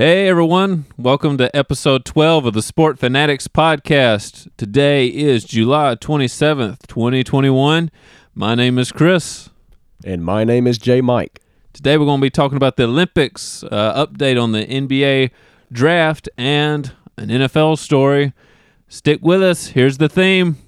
Hey everyone, welcome to episode 12 of the Sport Fanatics podcast. Today is July 27th, 2021. My name is Chris. And my name is Jay Mike. Today we're going to be talking about the Olympics, uh, update on the NBA draft, and an NFL story. Stick with us. Here's the theme.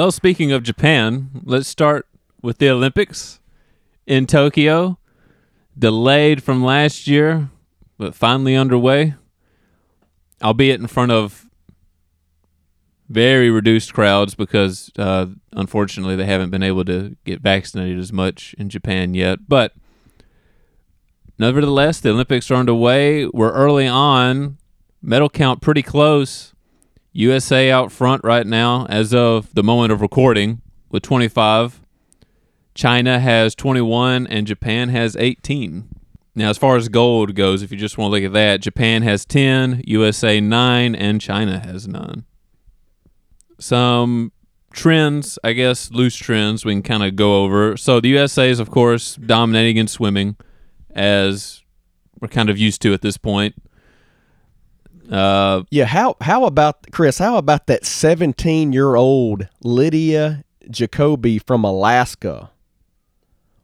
Well, speaking of Japan, let's start with the Olympics in Tokyo. Delayed from last year, but finally underway. Albeit in front of very reduced crowds because uh, unfortunately they haven't been able to get vaccinated as much in Japan yet. But nevertheless, the Olympics are underway. We're early on, medal count pretty close. USA out front right now as of the moment of recording with 25. China has 21 and Japan has 18. Now, as far as gold goes, if you just want to look at that, Japan has 10, USA 9, and China has 9. Some trends, I guess, loose trends we can kind of go over. So the USA is, of course, dominating in swimming, as we're kind of used to at this point. Uh, Yeah, how how about Chris? How about that seventeen year old Lydia Jacoby from Alaska?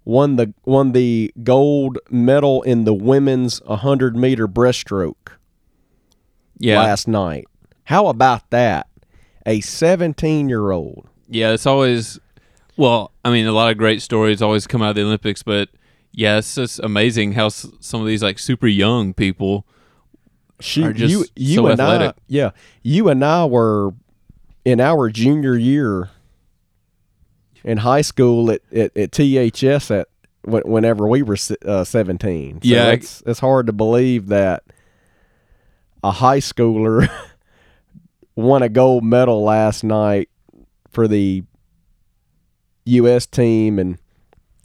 Won the won the gold medal in the women's hundred meter breaststroke yeah, last night. How about that? A seventeen year old. Yeah, it's always well. I mean, a lot of great stories always come out of the Olympics, but yeah, it's just amazing how s- some of these like super young people. She you you so and athletic. I yeah you and I were in our junior year in high school at at, at THS at whenever we were uh, seventeen. So Yeah, it's it's hard to believe that a high schooler won a gold medal last night for the U.S. team and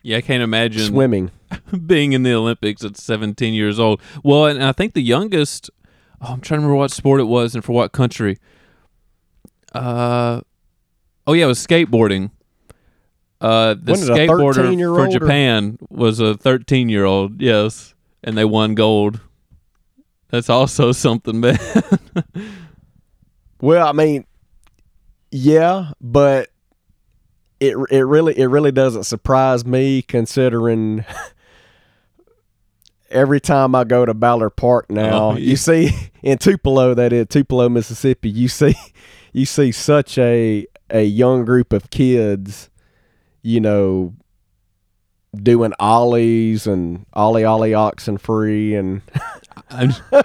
Yeah, I can't imagine swimming. being in the Olympics at 17 years old. Well, and I think the youngest. Oh, I'm trying to remember what sport it was and for what country. Uh, oh yeah, it was skateboarding. Uh, the Wasn't it a skateboarder 13-year-old for or- Japan was a 13 year old. Yes, and they won gold. That's also something, man. Well, I mean, yeah, but it it really it really doesn't surprise me considering every time I go to Ballard Park uh-huh. now, Oh, yeah. you see in Tupelo that is Tupelo, Mississippi, you see you see such a a young group of kids, you know, doing ollies and ollie ollie oxen free and I'm,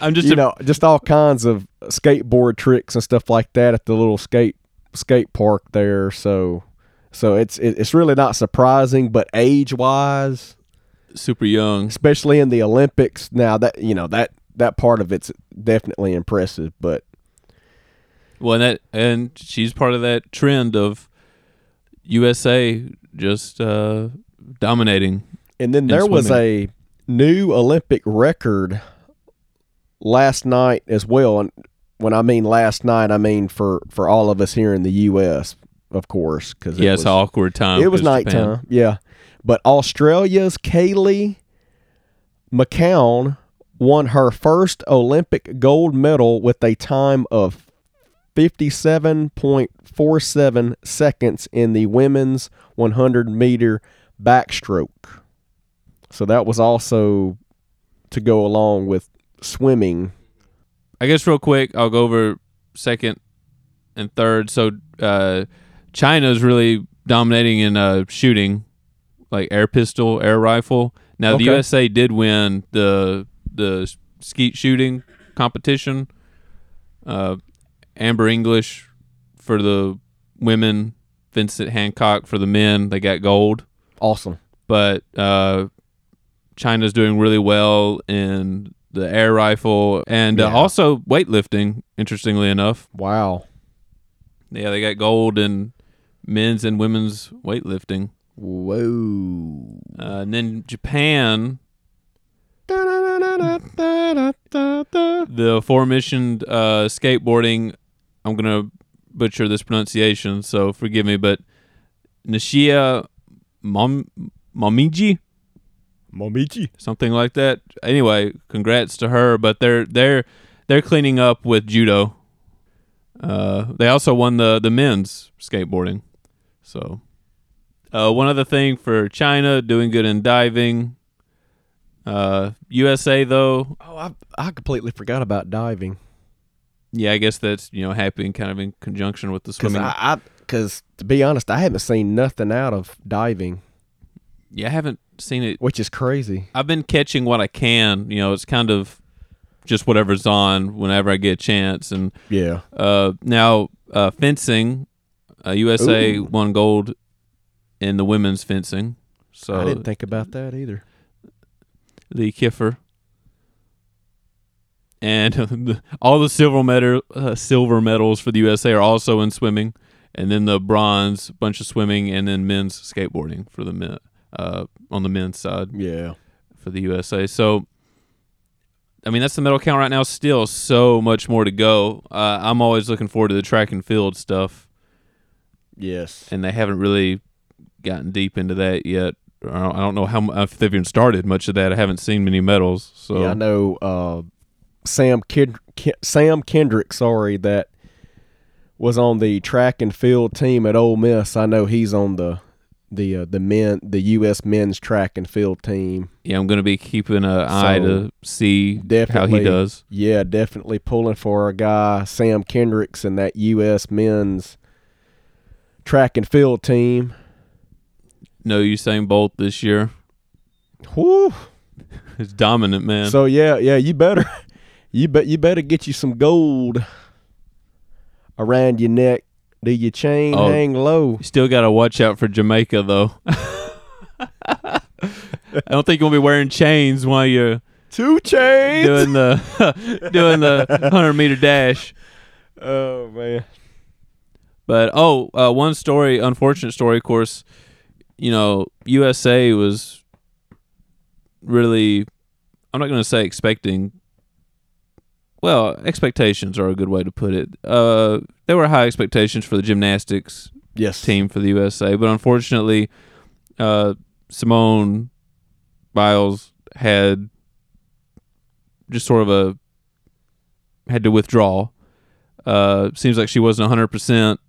I'm just you a- know, just all kinds of skateboard tricks and stuff like that at the little skate skate park there. So, so it's it, it's really not surprising, but age wise, super young. especially in the Olympics, now that you know that that part of it's definitely impressive. But Well, and that and she's part of that trend of USA just uh, dominating. and then there was a new Olympic record last night as well. And when I mean last night, I mean for for all of us here in the U.S. Of course, because Yeah, it's an awkward time. It was 'cause Japan- nighttime. Yeah. But Australia's Kaylee McKeown won her first Olympic gold medal with a time of 57.47 seconds in the women's 100 meter backstroke. So that was also to go along with swimming. I guess real quick, I'll go over second and third. So uh, China's really dominating in uh, shooting, like air pistol, air rifle. Now the USA did win the the skeet shooting competition. Uh, Amber English for the women, Vincent Hancock for the men. They got gold. Awesome. but uh, China's doing really well in the air rifle and uh, also weightlifting. Interestingly enough, Wow. yeah, they got gold in men's and women's weightlifting. Whoa. Uh, and then Japan, the aforementioned uh, skateboarding. I'm gonna butcher this pronunciation, so forgive me. But Nishia Mom Momiji, Momiji, something like that. Anyway, congrats to her. But they're they're they're cleaning up with judo. Uh, they also won the the men's skateboarding. So, uh, one other thing for China, doing good in diving. Uh, USA though, Oh, I I completely forgot about diving yeah, I guess that's you know happening kind of in conjunction with the swimming. I because to be honest, I haven't seen nothing out of diving, yeah, I haven't seen it. which is crazy. I've been catching what I can. You know, it's kind of just whatever's on whenever I get a chance. And Yeah. uh, now uh, fencing, uh, USA Ooh. won gold in the women's fencing. So I didn't think about that either. the Kiefer. And all the silver medal, uh, silver medals for the USA are also in swimming, and then the bronze bunch of swimming, and then men's skateboarding for the men uh, on the men's side Yeah. for the USA. So, I mean, that's the medal count right now. Still, so much more to go. Uh, I'm always looking forward to the track and field stuff, Yes. and they haven't really gotten deep into that yet. I don't, I don't know how if they've even started much of that. I haven't seen many medals. So Yeah, I know uh, Sam Kid- Sam Kendrick, sorry, that was on the track and field team at Ole Miss. I know he's on the the uh, the men the U.S. men's track and field team. yeah, I'm going to be keeping an eye So, to see how he does. Yeah, definitely pulling for a guy Sam Kendricks and that U.S. men's track and field team. No Usain Bolt this year. Whew. He's dominant, man. So yeah, yeah, you better you bet you better get you some gold around your neck. Do your chain Oh. hang low? Still got to watch out for Jamaica, though. I don't think you'll be wearing chains while you're Two chains. doing the doing the hundred meter dash. oh man. But oh, uh, one story, unfortunate story, of course. You know, USA was really. I'm not going to say expecting. Well, expectations are a good way to put it. Uh, there were high expectations for the gymnastics Yes. team for the USA, but unfortunately, uh, Simone Biles had just sort of a had to withdraw. Uh, seems like she wasn't hundred percent,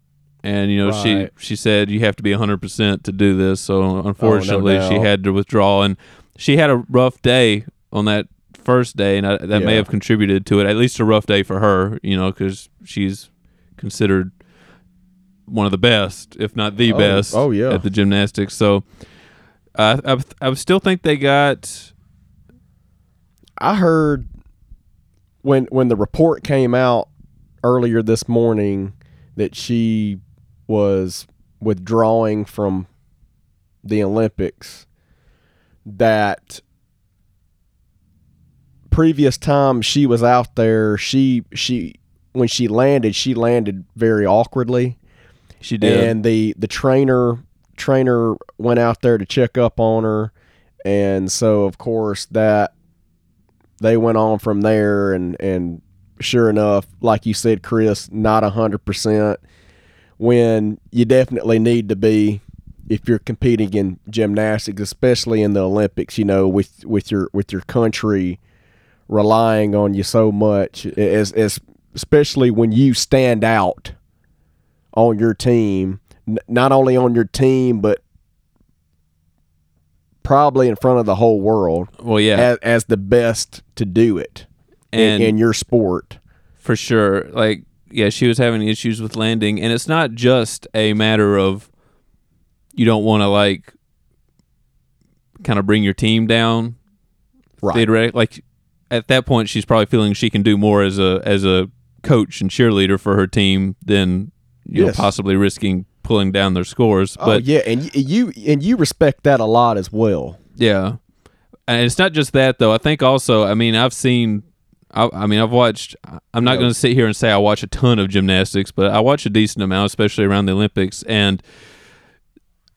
and you know she Right. she said you have to be hundred percent to do this. So unfortunately, she had to withdraw, and she had a rough day on that first day, and I, that may have contributed to it. At least a rough day for her, you know, because she's considered one of the best, if not the Oh, best, oh, yeah. at the gymnastics. So uh, I I still think they got I heard when when the report came out earlier this morning that she was withdrawing from the Olympics that previous time she was out there she she when she landed she landed very awkwardly. She did. and the the trainer trainer went out there to check up on her. And so of course that they went on from there. And and sure enough like you said chris not a hundred percent when you definitely need to be if you're competing in gymnastics especially in the olympics you know with with your with your country relying on you so much as, as especially when you stand out on your team, N- not only on your team, but probably in front of the whole world well, yeah, as, as the best to do it and in, in your sport. for sure. Like, yeah, she was having issues with landing, and it's not just a matter of you don't want to like kind of bring your team down. Right. Theoretic- Like at that point, she's probably feeling she can do more as a as a coach and cheerleader for her team than you know possibly risking pulling down their scores. oh But yeah, and you and you respect that a lot as well. yeah, and it's not just that though. I think also, I mean, I've seen. I, I mean, I've watched. I'm not Yeah. going to sit here and say I watch a ton of gymnastics, but I watch a decent amount, especially around the Olympics. And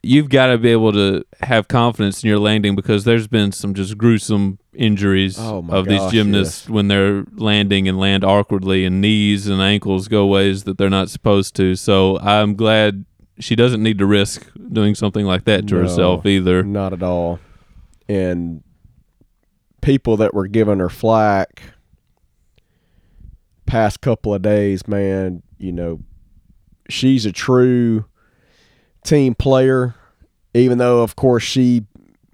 you've got to be able to have confidence in your landing because there's been some just gruesome injuries Oh, of these gymnasts yes. when they're landing and land awkwardly, and knees and ankles go ways that they're not supposed to. So I'm glad she doesn't need to risk doing something like that to No. herself either. Not at all. And people that were giving her flack past couple of days, man, you know, she's a true team player, even though of course she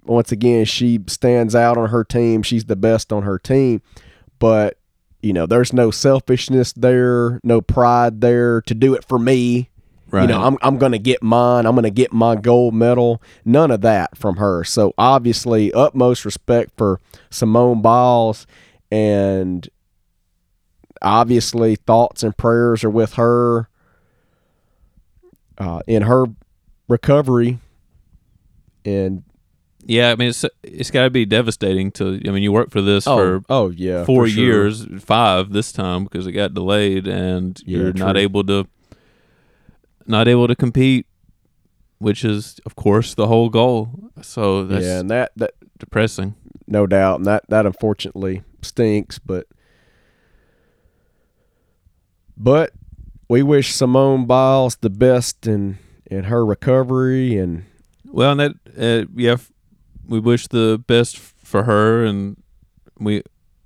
once again she stands out on her team. She's the best on her team. But, you know, there's no selfishness there, no pride there to do it for me. Right. You know, I'm I'm gonna get mine. I'm gonna get my gold medal. None of that from her. So obviously, utmost respect for Simone Biles, and obviously, thoughts and prayers are with her uh, in her recovery. And Yeah, I mean it's it's got to be devastating to. I mean, you work for this for oh yeah, four for sure. years, five this time because it got delayed, and Yeah, you're not able to not able to compete, which is of course the whole goal. So that's yeah, and that that depressing. no doubt, and that that unfortunately stinks. But but we wish Simone Biles the best in in her recovery, and Well, and that uh, yeah, we wish the best f- for her, and we,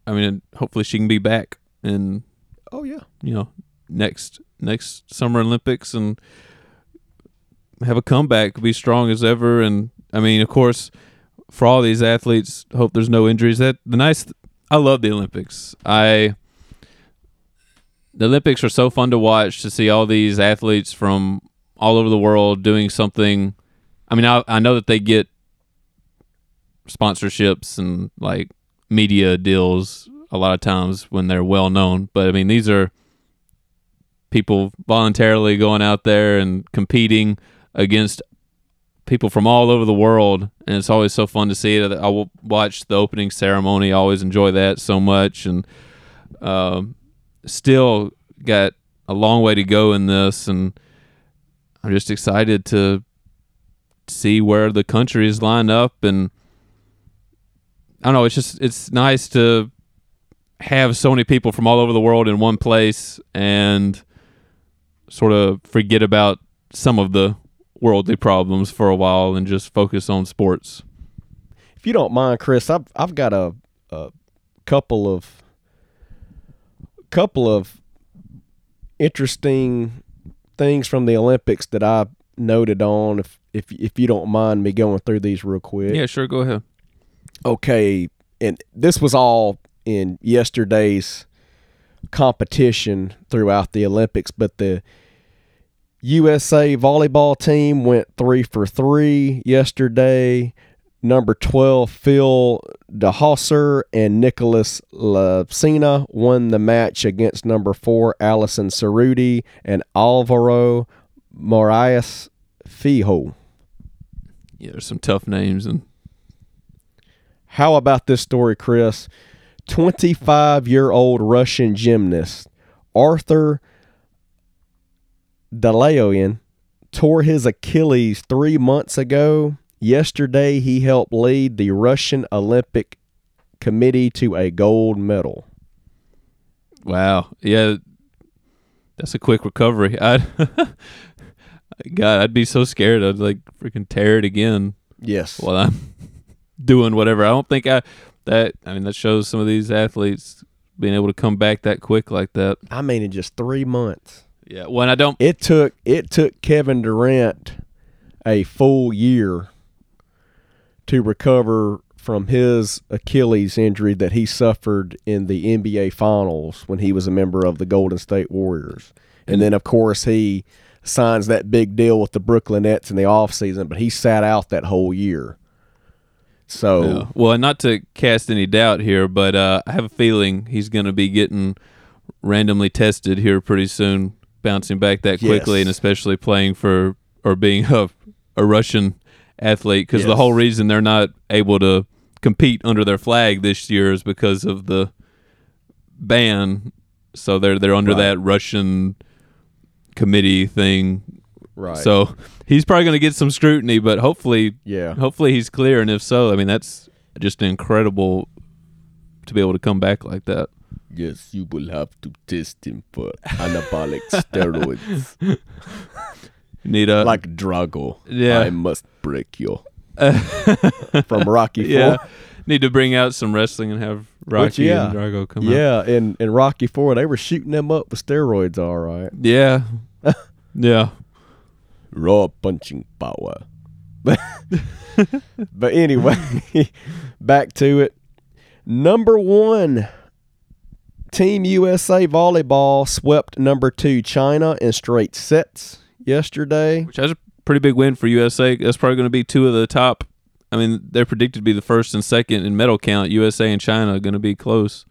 I mean, hopefully she can be back in oh yeah, you know next next summer Olympics and have a comeback, be strong as ever. And I mean, of course, for all these athletes, hope there's no injuries. That the nice, I love the Olympics. I the Olympics are so fun to watch to see all these athletes from all over the world doing something. I mean, I I know that they get sponsorships and like media deals a lot of times when they're well known, but I mean, these are people voluntarily going out there and competing against people from all over the world and it's always so fun to see it i will watch the opening ceremony I always enjoy that so much and um, still got a long way to go in this and i'm just excited to see where the countries line up and i don't know it's just it's nice to have so many people from all over the world in one place and sort of forget about some of the worldly problems for a while and just focus on sports. if you don't mind, Chris, I've I've got a a couple of couple of interesting things from the Olympics that I noted on. If if if you don't mind me going through these real quick. Yeah, sure, go ahead. okay, and this was all in yesterday's competition throughout the Olympics, but the USA volleyball team went three for three yesterday. Number 12, Phil Dalhausser and Nicholas Lucena won the match against number four, Allison Cerutti and Alvaro Moraes Fijo. Yeah, there's some tough names and How about this story, Chris? 25 year old Russian gymnast Arthur Dalayan tore his Achilles three months ago. Yesterday, he helped lead the Russian Olympic Committee to a gold medal. wow, yeah, that's a quick recovery. I'd God, I'd be so scared I'd like freaking tear it again Yes. while I'm doing whatever. I don't think I that I mean that shows some of these athletes being able to come back that quick like that. I mean, in just three months. Yeah, when I don't It took it took Kevin Durant a full year to recover from his Achilles injury that he suffered in the NBA Finals when he was a member of the Golden State Warriors. And then of course he signs that big deal with the Brooklyn Nets in the offseason, but he sat out that whole year. So Yeah. Well, not to cast any doubt here, but uh, I have a feeling he's going to be getting randomly tested here pretty soon, bouncing back that quickly, Yes. and especially playing for or being a a Russian athlete because the whole reason they're not able to compete under their flag this year is because of the ban. So they're they're under Right. that Russian committee thing. Right. So he's probably going to get some scrutiny, but hopefully, yeah. hopefully he's clear. And if so, I mean that's just incredible to be able to come back like that. Yes, you will have to test him for anabolic steroids. Need a like Drago. Yeah. I must break you. From Rocky yeah. Four. Need to bring out some wrestling and have Rocky yeah. and Drago come out. Yeah, in, in Rocky Four, they were shooting them up with steroids, all right. Yeah. yeah. Raw punching power. but anyway, back to it. Number one, Team USA volleyball swept number two China in straight sets yesterday. Which has a pretty big win for USA. That's probably going to be two of the top. I mean, they're predicted to be the first and second in medal count. USA and China are going to be close.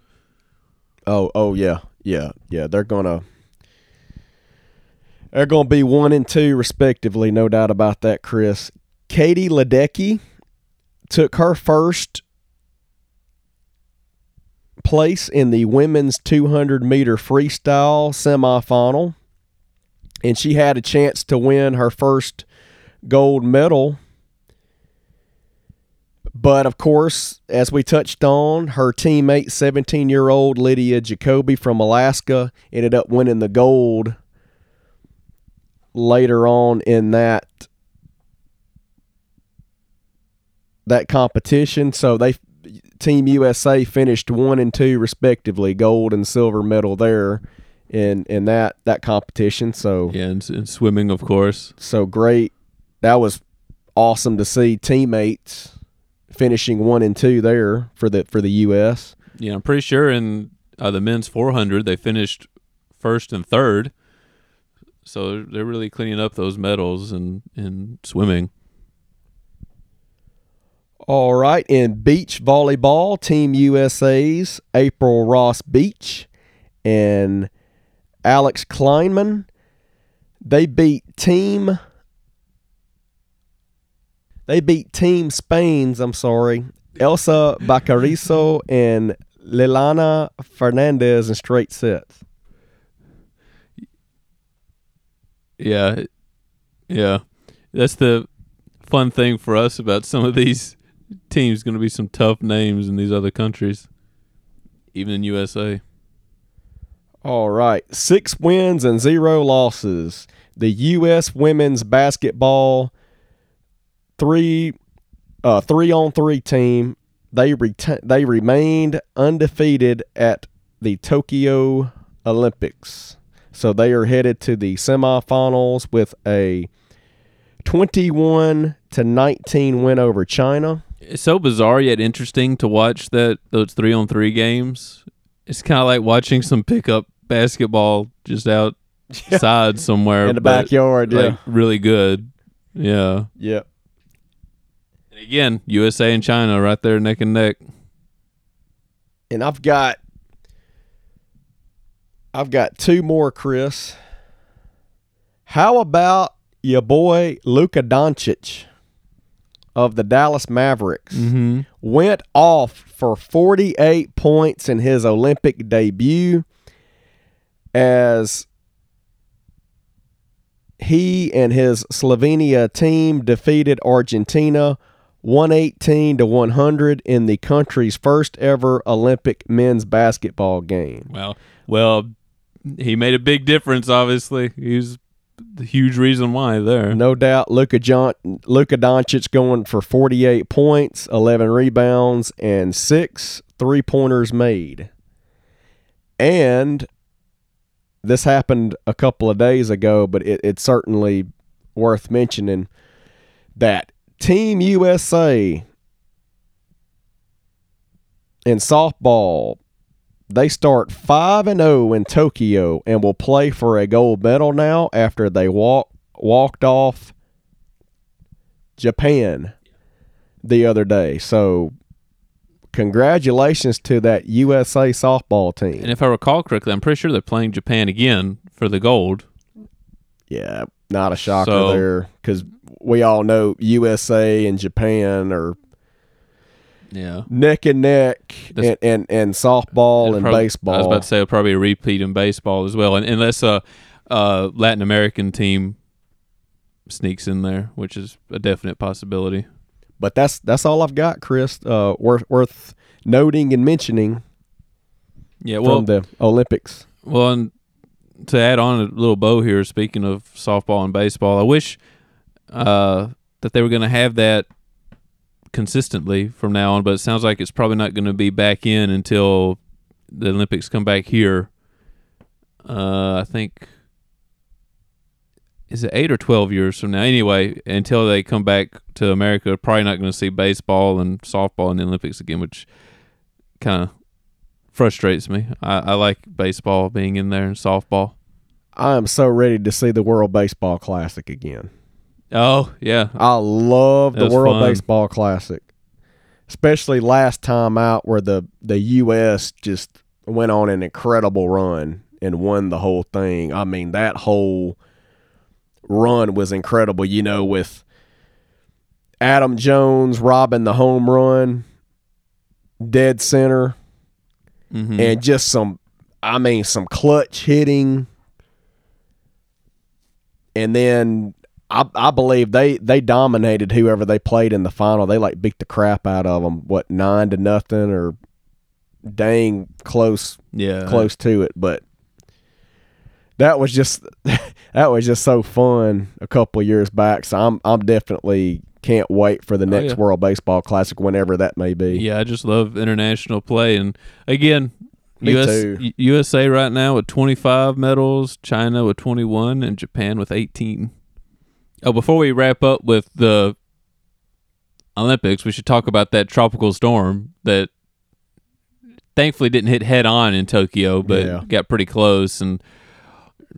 Oh, oh yeah, yeah, yeah. They're gonna they're gonna be one and two respectively, no doubt about that, Chris. Katie Ledecky took her first place in the women's 200 meter freestyle semifinal, and she had a chance to win her first gold medal. But of course, as we touched on, her teammate, 17 year old Lydia Jacoby from Alaska, ended up winning the gold later on in that that competition. So they Team USA finished one and two respectively, gold and silver medal there in in that that competition. So Yeah, and, and swimming, of course. so great. That was awesome to see teammates finishing one and two there for the for the U.S. Yeah, I'm pretty sure in uh, the men's 400 they finished first and third. So they're really cleaning up those medals and in swimming. All right, in beach volleyball, Team USA's April Ross Beach and Alex Kleinman, they beat Team they beat Team Spain's, I'm sorry, Elsa Baquerizo and Lilana Fernandez in straight sets. Yeah, yeah. That's the fun thing for us about some of these teams. Going to be some tough names in these other countries, even in USA. All right, six wins and zero losses. The U.S. women's basketball three uh, three on three team they reta- they remained undefeated at the Tokyo Olympics. So they are headed to the semifinals with a 21 to 19 win over China. It's so bizarre yet interesting to watch that those three on three games. It's kind of like watching some pickup basketball just outside somewhere in the backyard, yeah. like really good. Yeah. Yep. And again, USA and China right there neck and neck. And I've got I've got two more, Chris. How about your boy Luka Doncic of the Dallas Mavericks Mm-hmm. went off for 48 points in his Olympic debut as he and his Slovenia team defeated Argentina 118 to 100 in the country's first ever Olympic men's basketball game. Well, well, he made a big difference. Obviously, he was the huge reason why there. No doubt, Luka John, Luka Doncic going for 48 points, 11 rebounds, and six three pointers made. And this happened a couple of days ago, but it, it's certainly worth mentioning that Team USA in softball they start 5 and 0 in Tokyo and will play for a gold medal now after they walk walked off Japan the other day. So congratulations to that USA softball team. And if I recall correctly, I'm pretty sure they're playing Japan again for the gold. Yeah. not a shocker So- there because we all know USA and Japan are Yeah. neck and neck, That's- and, and and softball and prob- baseball. I was about to say it'll probably a repeat in baseball as well, and unless a uh, Latin American team sneaks in there, which is a definite possibility. but that's that's all I've got, Chris. Uh, worth worth noting and mentioning Yeah. Well, from the Olympics. Well, and to add on a little bow here, speaking of softball and baseball, I wish uh, that they were going to have that consistently from now on, but it sounds like it's probably not going to be back in until the Olympics come back here. Uh, I think is it eight or twelve years from now? Anyway, until they come back to America, probably not going to see baseball and softball in the Olympics again, which kind of frustrates me. I, I like baseball being in there and softball. I am so ready to see the World Baseball Classic again. Oh yeah, I love the World fun. Baseball Classic, especially last time out where the the U.S. just went on an incredible run and won the whole thing. I mean, that whole run was incredible. You know, with Adam Jones robbing the home run, dead center, hmm and just some, I mean, some clutch hitting. And then I, I believe they, they dominated whoever they played in the final. They like beat the crap out of them. What nine to nothing or dang close yeah, close to it. But that was just that was just so fun a couple years back. So I'm I'm definitely can't wait for the Oh, next yeah. World Baseball Classic whenever that may be. Yeah, I just love international play, and again, Me US, too. USA right now with 25 medals, China with 21, and Japan with 18. Oh, before we wrap up with the Olympics, we should talk about that tropical storm that thankfully didn't hit head on in Tokyo, but Yeah. got pretty close and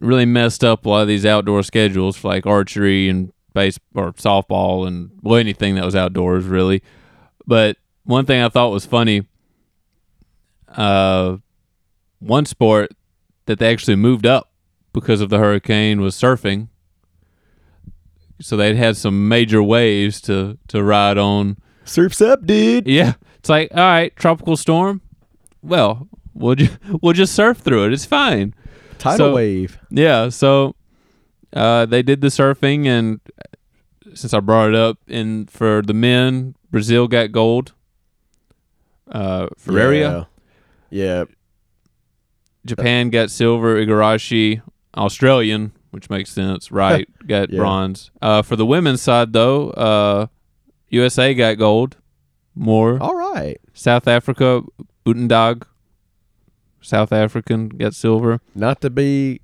really messed up a lot of these outdoor schedules for like archery and base or softball and well anything that was outdoors really. But one thing I thought was funny, uh, one sport that they actually moved up because of the hurricane was surfing. So they'd had some major waves to to ride on. Surf's up, dude. Yeah, it's like all right, tropical storm. Well, we'll ju- we'll just surf through it. It's fine. Tidal So- wave. Yeah, so uh, they did the surfing, and since I brought it up, and for the men, Brazil got gold. Uh, Ferreira, Yeah. Japan got silver. Igarashi, Australian, which makes sense, right? got Yeah. bronze. Uh, for the women's side, though, uh, USA got gold. More All right. South Africa, Utendag, South African got silver. Not to be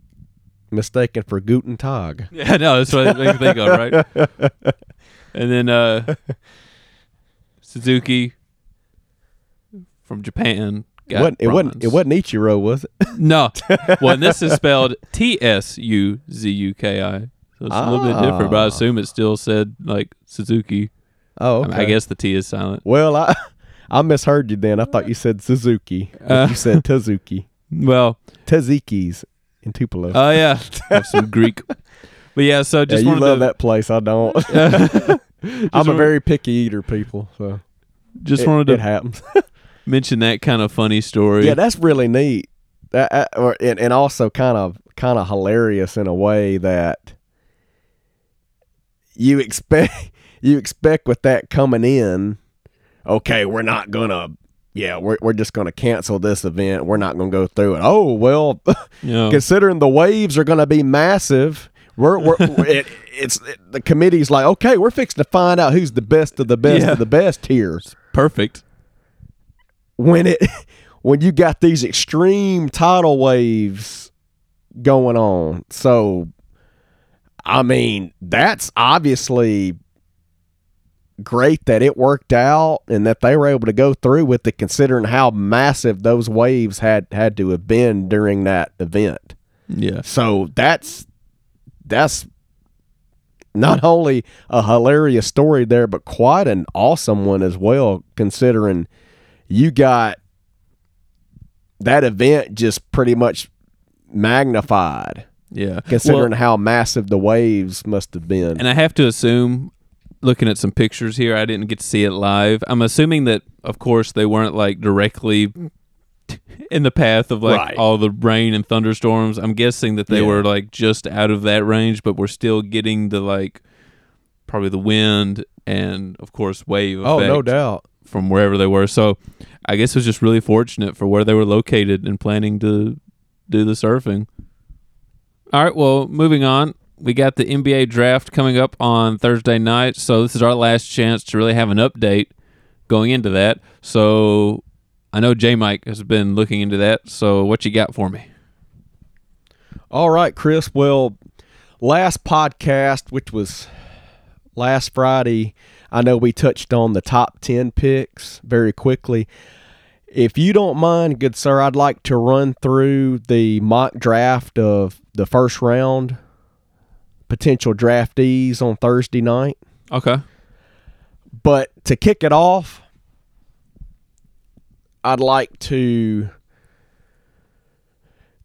mistaken for Guten Tag. Yeah, no, that's what I think think of, right? And then uh, Suzuki from Japan Wasn't, it wasn't it wasn't Ichiro, was it? No, well, this is spelled T S U Z U K I, so it's a little bit different. But I Ah. assume it still said like Suzuki. Oh, I, mean. I guess the T is silent. Well, I I misheard you then. I thought you said Suzuki. Uh. you said Tazuki. Well, Tazikis in Tupelo. oh yeah, have some Greek. But yeah, so yeah, just you love to, that place. I don't. I'm a very picky eater, people. So just it, wanted to it happens. Mention that kind of funny story. yeah, that's really neat. That, uh, or, and, and also kind of kind of hilarious in a way that you expect you expect with that coming in. Okay, we're not gonna. Yeah, we're we're just gonna cancel this event. We're not gonna go through it. Oh well, know, considering the waves are gonna be massive. We're, we're it, it's the committee's like, okay, we're fixing to find out who's the best of the best Yeah. of the best here. perfect. When it when you got these extreme tidal waves going on. So I mean, that's obviously great that it worked out and that they were able to go through with it considering how massive those waves had had to have been during that event. Yeah. So that's that's not only a hilarious story there, but quite an awesome one as well, considering you got that event just pretty much magnified Yeah. considering Well, how massive the waves must have been. and I have to assume, looking at some pictures here, I didn't get to see it live. I'm assuming that, of course, they weren't like directly in the path of like Right. all the rain and thunderstorms. I'm guessing that they Yeah. were like just out of that range, but we're still getting the like probably the wind and of course wave oh, effect no doubt. From wherever they were. So I guess it was just really fortunate for where they were located and planning to do the surfing. All right, well, moving on. We got the NBA draft coming up on Thursday night, so this is our last chance to really have an update going into that. So I know J Mike has been looking into that. So what you got for me? All right, Chris. Well, last podcast, which was last Friday, I know we touched on the top 10 picks very quickly. If you don't mind, good sir, I'd like to run through the mock draft of the first round potential draftees on Thursday night. Okay. But to kick it off, I'd like to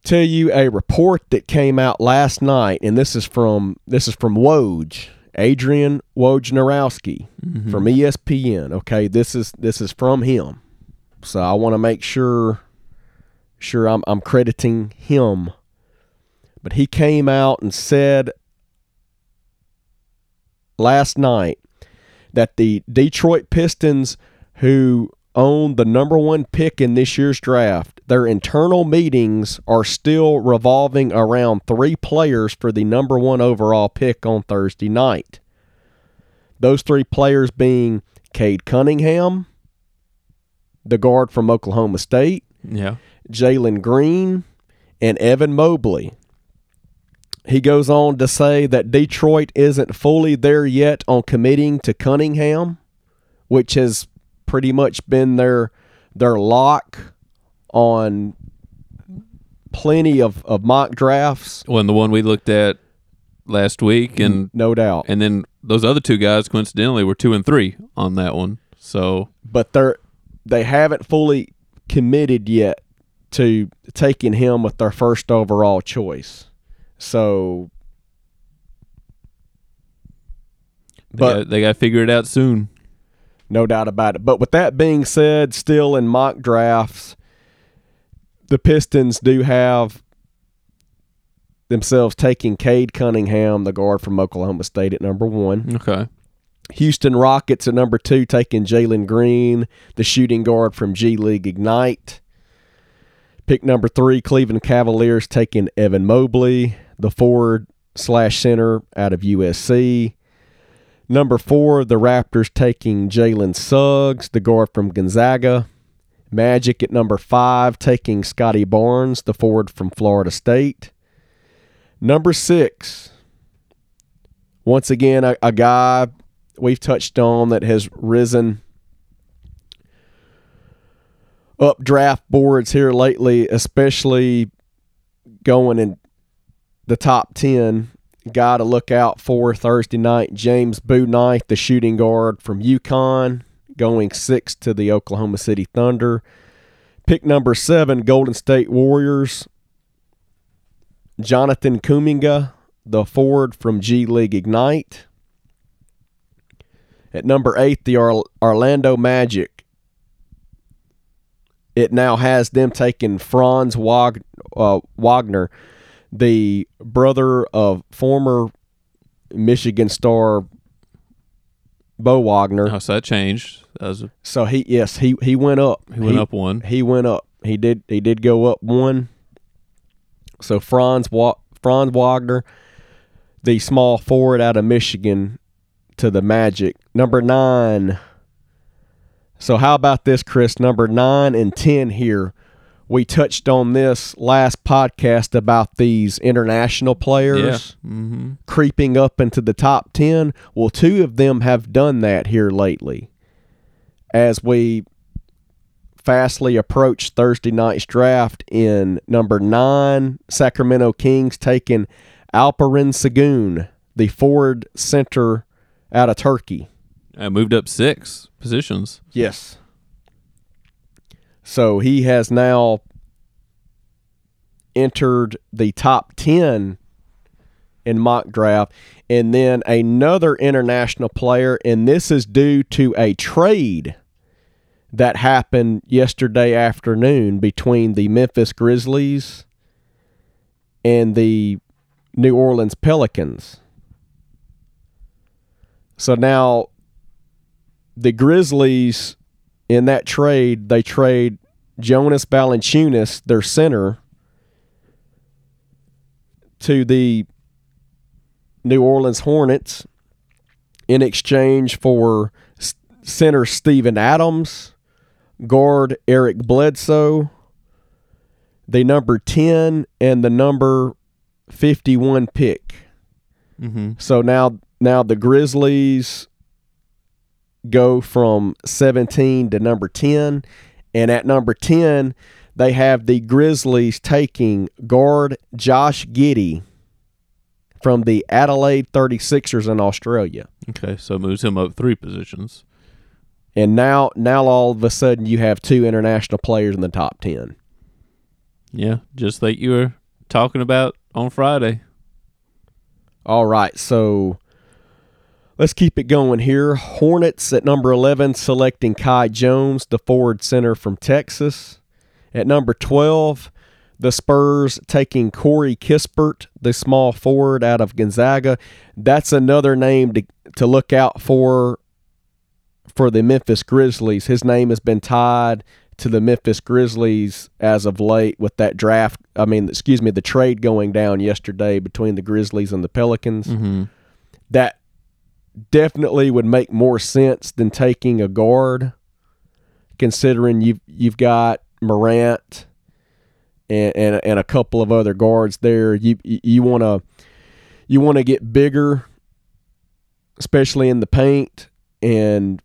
tell you a report that came out last night, and this is from this is from Woj, Adrian Wojnarowski mm-hmm. from E ESPN. Okay, this is this is from him, so I want to make sure sure I'm I'm crediting him. But he came out and said last night that the Detroit Pistons, who own the number one pick in this year's draft, their internal meetings are still revolving around three players for the number one overall pick on Thursday night. Those three players being Cade Cunningham, the guard from Oklahoma State, Yeah. Jalen Green, and Evan Mobley. He goes on to say that Detroit isn't fully there yet on committing to Cunningham, which has pretty much been their their lock on plenty of, of mock drafts, Well, and the one we looked at last week, and no doubt. and then those other two guys coincidentally were two and three on that one. So But they're they haven't fully committed yet to taking him with their first overall choice. So they But- got, they got to figure it out soon. No doubt about it. But with that being said, still in mock drafts, the Pistons do have themselves taking Cade Cunningham, the guard from Oklahoma State, at number one. Okay. Houston Rockets at number two, taking Jalen Green, the shooting guard from G League Ignite. Pick number three, Cleveland Cavaliers taking Evan Mobley, the forward slash center out of USC. Number four, the Raptors taking Jalen Suggs, the guard from Gonzaga. Magic at number five, taking Scotty Barnes, the forward from Florida State. Number six, once again, a, a guy we've touched on that has risen up draft boards here lately, especially going in the top 10. Guy to look out for Thursday night, James Bouknight, the shooting guard from UConn, going six to the Oklahoma City Thunder. Pick number seven, Golden State Warriors, Jonathan Kuminga, the forward from G League Ignite. At number eight, the Or- Orlando Magic. It now has them taking Franz uh, Wagner, the brother of former Michigan star Moe Wagner. Oh, so that changed. That was a, So he yes he he went up. he went up one. He went up. He did he did go up one. So Franz Wa- Franz Wagner, the small forward out of Michigan, to the Magic. Number nine. So how about this, Chris? Number nine and ten here. We touched on this last podcast about these international players Yeah. Mm-hmm. creeping up into the top 10. Well, two of them have done that here lately. As we fastly approach Thursday night's draft in number nine, Sacramento Kings taking Alperen Sagoon, the forward center out of Turkey. I moved up six positions. Yes. So he has now entered the top 10 in mock draft. And then another international player, and this is due to a trade that happened yesterday afternoon between the Memphis Grizzlies and the New Orleans Pelicans. So now the Grizzlies in that trade, they trade Jonas Valanciunas, their center, to the New Orleans Hornets in exchange for center Steven Adams, guard Eric Bledsoe, the number 10 and the number 51 pick. Mm-hmm. So now now the Grizzlies go from 17 to number 10 and at number 10 they have the Grizzlies taking guard Josh Giddey from the Adelaide 36ers in Australia. Okay, so moves him up three positions. And now now all of a sudden you have two international players in the top 10. Yeah, just like you were talking about on Friday. All right, so let's keep it going here. Hornets at number 11 selecting Kai Jones, the forward center from Texas. At number 12, the Spurs taking Corey Kispert, the small forward out of Gonzaga. That's another name to, to look out for for the Memphis Grizzlies. His name has been tied to the Memphis Grizzlies as of late with that draft. I mean, excuse me, the trade going down yesterday between the Grizzlies and the Pelicans. Mm-hmm. That definitely would make more sense than taking a guard, considering you've you've got Morant and and, and a couple of other guards there. You you want to you want to get bigger, especially in the paint, and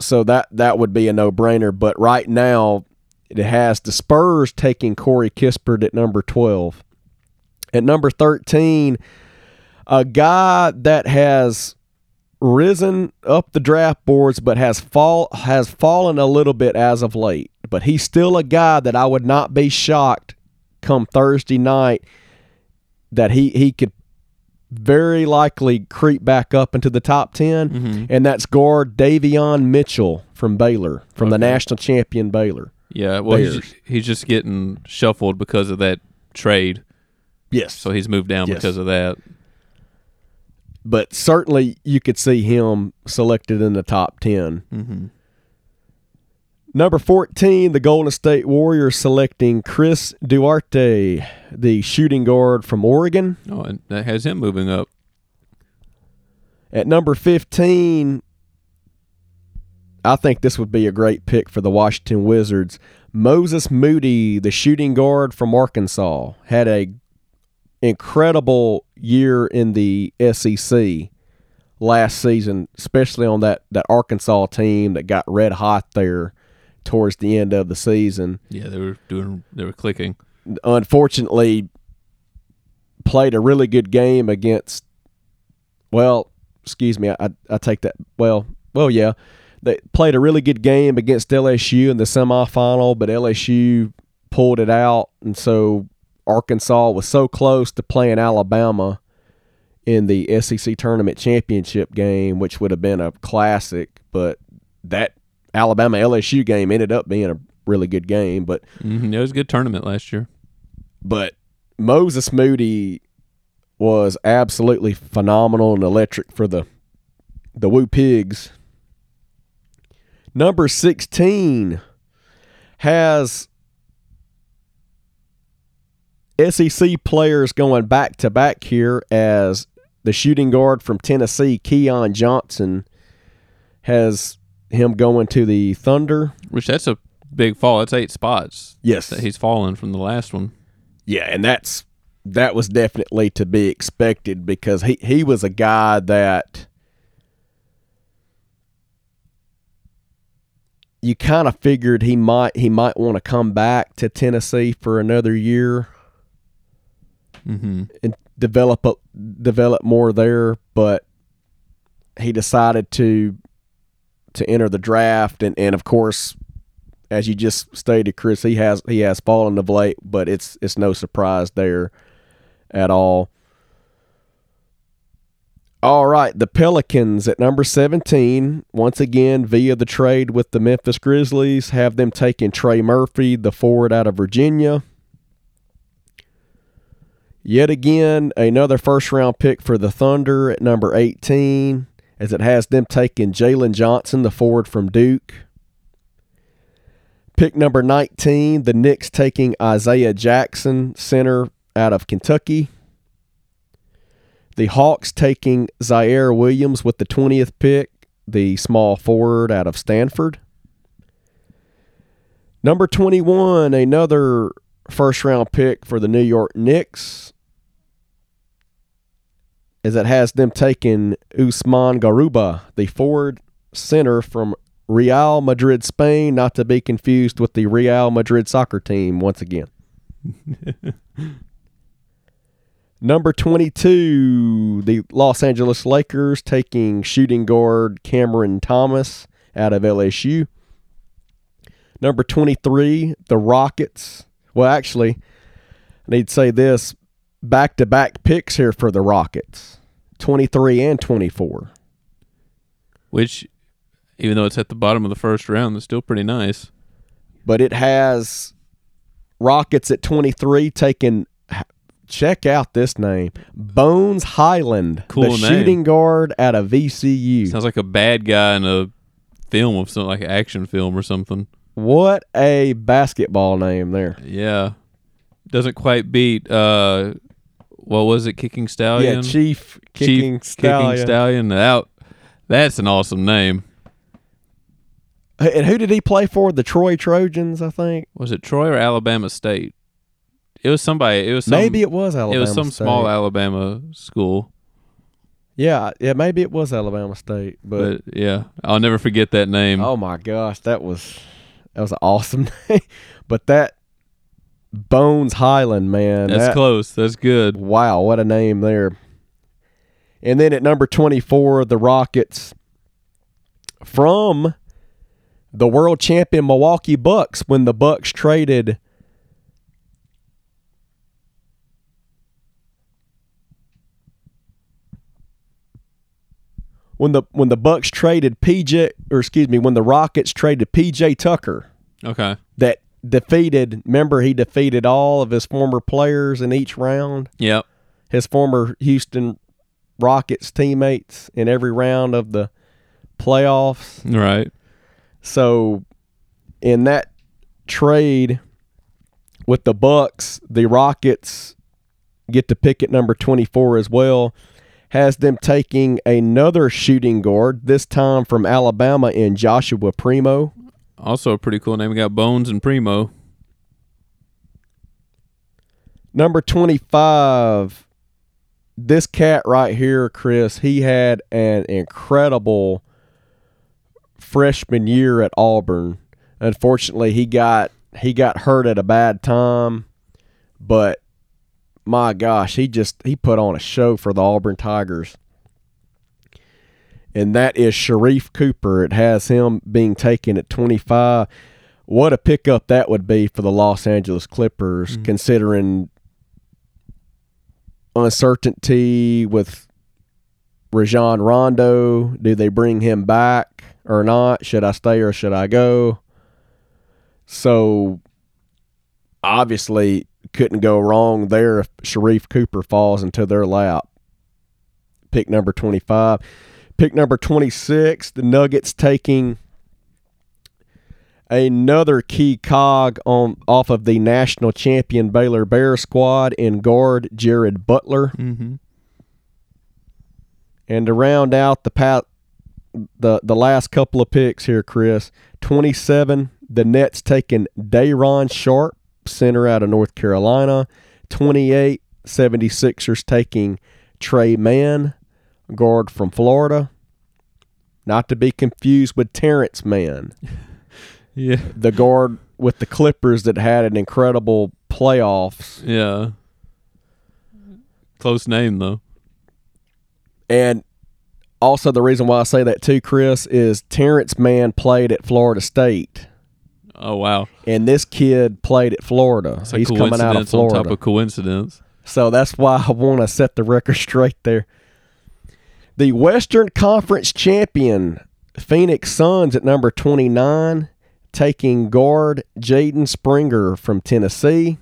so that that would be a no brainer. But right now, it has the Spurs taking Corey Kispert at number twelve. At number thirteen, a guy that has risen up the draft boards, but has fall has fallen a little bit as of late. But he's still a guy that I would not be shocked come Thursday night that he he could very likely creep back up into the top 10 Mm-hmm. and that's guard Davion Mitchell from Baylor from the national champion Baylor. Yeah, well, he's just, he's just getting shuffled because of that trade, Yes. so he's moved down Yes. because of that. But certainly you could see him selected in the top 10. Mm-hmm. Number 14, the Golden State Warriors selecting Chris Duarte, the shooting guard from Oregon. Oh, and that has him moving up. At number 15, I think this would be a great pick for the Washington Wizards. Moses Moody, the shooting guard from Arkansas, had a incredible year in the SEC last season, especially on that, that Arkansas team that got red hot there towards the end of the season. Yeah, they were doing, they were clicking. unfortunately played a really good game against well excuse me I, I take that well well yeah they played a really good game against LSU in the semifinal but LSU pulled it out and so Arkansas was so close to playing Alabama in the SEC tournament championship game which would have been a classic but that Alabama LSU game ended up being a really good game but Mm-hmm. It was a good tournament last year. but Moses Moody was absolutely phenomenal and electric for the the Woo Pigs. Number 16 has SEC players going back to back here as the shooting guard from Tennessee, Keon Johnson, has him going to the Thunder. Which that's a big fall. That's eight spots Yes. that he's fallen from the last one. Yeah, and that's that was definitely to be expected because he he was a guy that you kind of figured he might he might want to come back to Tennessee for another year Mm-hmm. and develop a, develop more there, but he decided to to enter the draft and, and of course as you just stated Chris he has he has fallen of late but it's it's no surprise there at all All right, the Pelicans at number 17, once again via the trade with the Memphis Grizzlies, have them taking Trey Murphy, the forward out of Virginia. Yet again, another first round pick for the Thunder at number 18, as it has them taking Jalen Johnson, the forward from Duke. Pick number 19, the Knicks taking Isaiah Jackson, center out of Kentucky. The Hawks taking Ziaire Williams with the 20th pick, the small forward out of Stanford. Number 21, another first round pick for the New York Knicks, as it has them taking Usman Garuba, the forward center from Real Madrid, Spain, not to be confused with the Real Madrid soccer team once again. Number 22, the Los Angeles Lakers taking shooting guard Cameron Thomas out of LSU. Number 23, the Rockets. Well, actually, I need to say this back to back picks here for the Rockets 23 and 24. Which, even though it's at the bottom of the first round, is still pretty nice. But it has Rockets at 23 taking check out this name Bones Hyland, Cool the name. shooting guard out of VCU. Sounds like a bad guy in a film of some like an action film or something. What a basketball name there. Yeah, doesn't quite beat. uh What was it? Kickingstallion. Yeah, Chief Chief Kickingstallion. Kicking Stallion. Out. That's an awesome name. And who did he play for? The Troy Trojans, I think. Was it Troy or Alabama State? It was somebody. It was some, maybe it was Alabama. it was some State. small Alabama school. Yeah, yeah, maybe it was Alabama State. But, But yeah, I'll never forget that name. oh my gosh, that was that was an awesome name. but that Bones Hyland, man, That's that, close. That's good. Wow, what a name there. And then at number 24, the Rockets from the world champion Milwaukee Bucks when the Bucks traded when the when the Bucks traded PJ or excuse me, when the Rockets traded PJ Tucker Okay. that defeated remember he defeated all of his former players in each round Yep. his former Houston Rockets teammates in every round of the playoffs. Right. So in that trade with the Bucks, the Rockets get to pick at number 24 as well. Has them taking another shooting guard, this time from Alabama in Joshua Primo. Also a pretty cool name. We got Bones and Primo. Number 25, this cat right here, Chris, he had an incredible freshman year at Auburn. Unfortunately, he got he got hurt at a bad time, but my gosh, he just he put on a show for the Auburn Tigers. And that is Sharife Cooper. It has him being taken at 25. What a pickup that would be for the Los Angeles Clippers, mm-hmm. considering uncertainty with Rajon Rondo. Do they bring him back or not? Should I stay or should I go? So obviously couldn't go wrong there if Sharife Cooper falls into their lap. Pick number 25. Pick number 26, the Nuggets taking another key cog on off of the national champion Baylor Bear squad in guard Jared Butler. Mm-hmm. And to round out the pat the the last couple of picks here, Chris, 27, the Nets taking Day'Ron Sharpe, center out of North Carolina. 28, 76ers taking Tre Mann, guard from Florida. Not to be confused with Terance Mann, Yeah. the guard with the Clippers that had an incredible playoffs. Yeah. Close name though. And also the reason why I say that too, Chris, is Terance Mann played at Florida State. Oh wow. and this kid played at Florida. It's He's coming out of Florida. on top of coincidence. so that's why I want to set the record straight there. The Western Conference champion Phoenix Suns at number 29, taking guard Jaden Springer from Tennessee.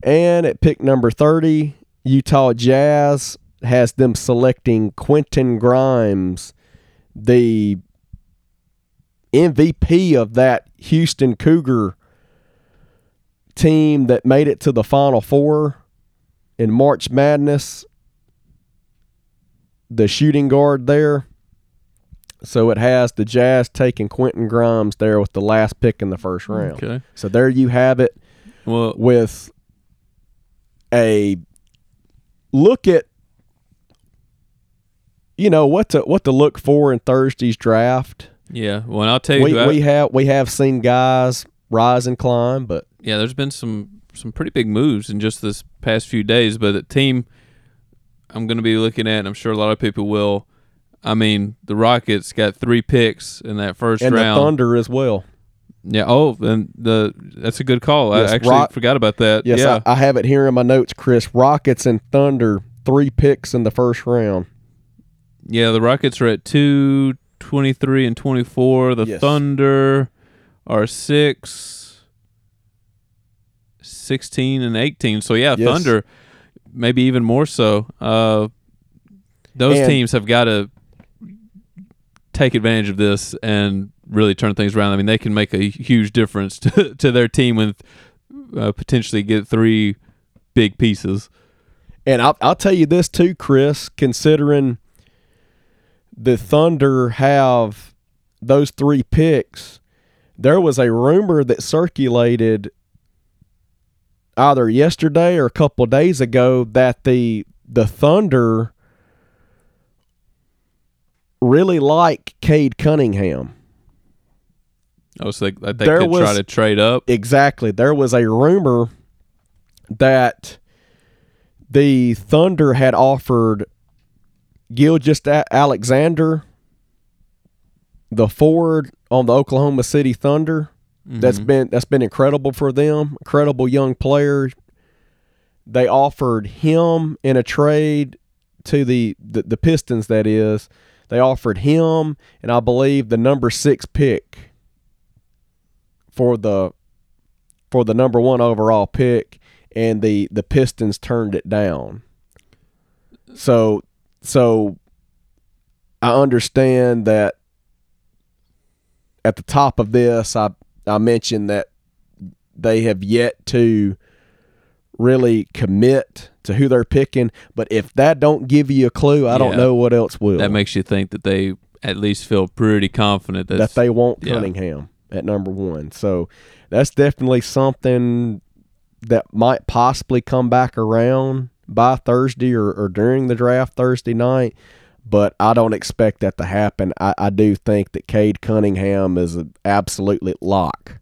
And at pick number 30, Utah Jazz has them selecting Quentin Grimes, the MVP of that Houston Cougar team that made it to the Final Four in March Madness. The shooting guard there. So it has the Jazz taking Quentin Grimes there with the last pick in the first round. Okay. So there you have it Well, with a look at you know what to what to look for in Thursday's draft. yeah. Well, I'll tell you. We I- we have we have seen guys rise and climb, but yeah, there's been some some pretty big moves in just this past few days. But the team I'm going to be looking at, and I'm sure a lot of people will. I mean, the Rockets got three picks in that first and round. the Thunder as well. Yeah. Oh, and the that's a good call. Yes, I actually Rock- forgot about that. Yes, yeah. I, I have it here in my notes, Chris. Rockets and Thunder, three picks in the first round. yeah. The Rockets are at two, 23, and 24. The Yes. Thunder are six, 16, and 18. So yeah, Yes. Thunder maybe even more so. Uh, those And- teams have got to take advantage of this and really turn things around. I mean, they can make a huge difference to, to their team with uh, potentially get three big pieces. And I'll, I'll tell you this too, Chris, considering the Thunder have those three picks, there was a rumor that circulated either yesterday or a couple of days ago that the the Thunder really like Cade Cunningham. Oh, so they, they There could try to trade up. Exactly. There was a rumor that the Thunder had offered Gilgeous-Alexander, the forward on the Oklahoma City Thunder. That's Mhm. been that's been incredible for them. Incredible young player. They offered him in a trade to the, the the Pistons. That is, they offered him and I believe the number six pick for the for the number one overall pick, and the the Pistons turned it down. So so I understand that at the top of this, I I mentioned that they have yet to really commit to who they're picking. But if that don't give you a clue, I don't know what else will. That makes you think that they at least feel pretty confident that they want yeah. Cunningham at number one. So that's definitely something that might possibly come back around by Thursday or, or during the draft Thursday night. But I don't expect that to happen. I, I do think that Cade Cunningham is an absolutely lock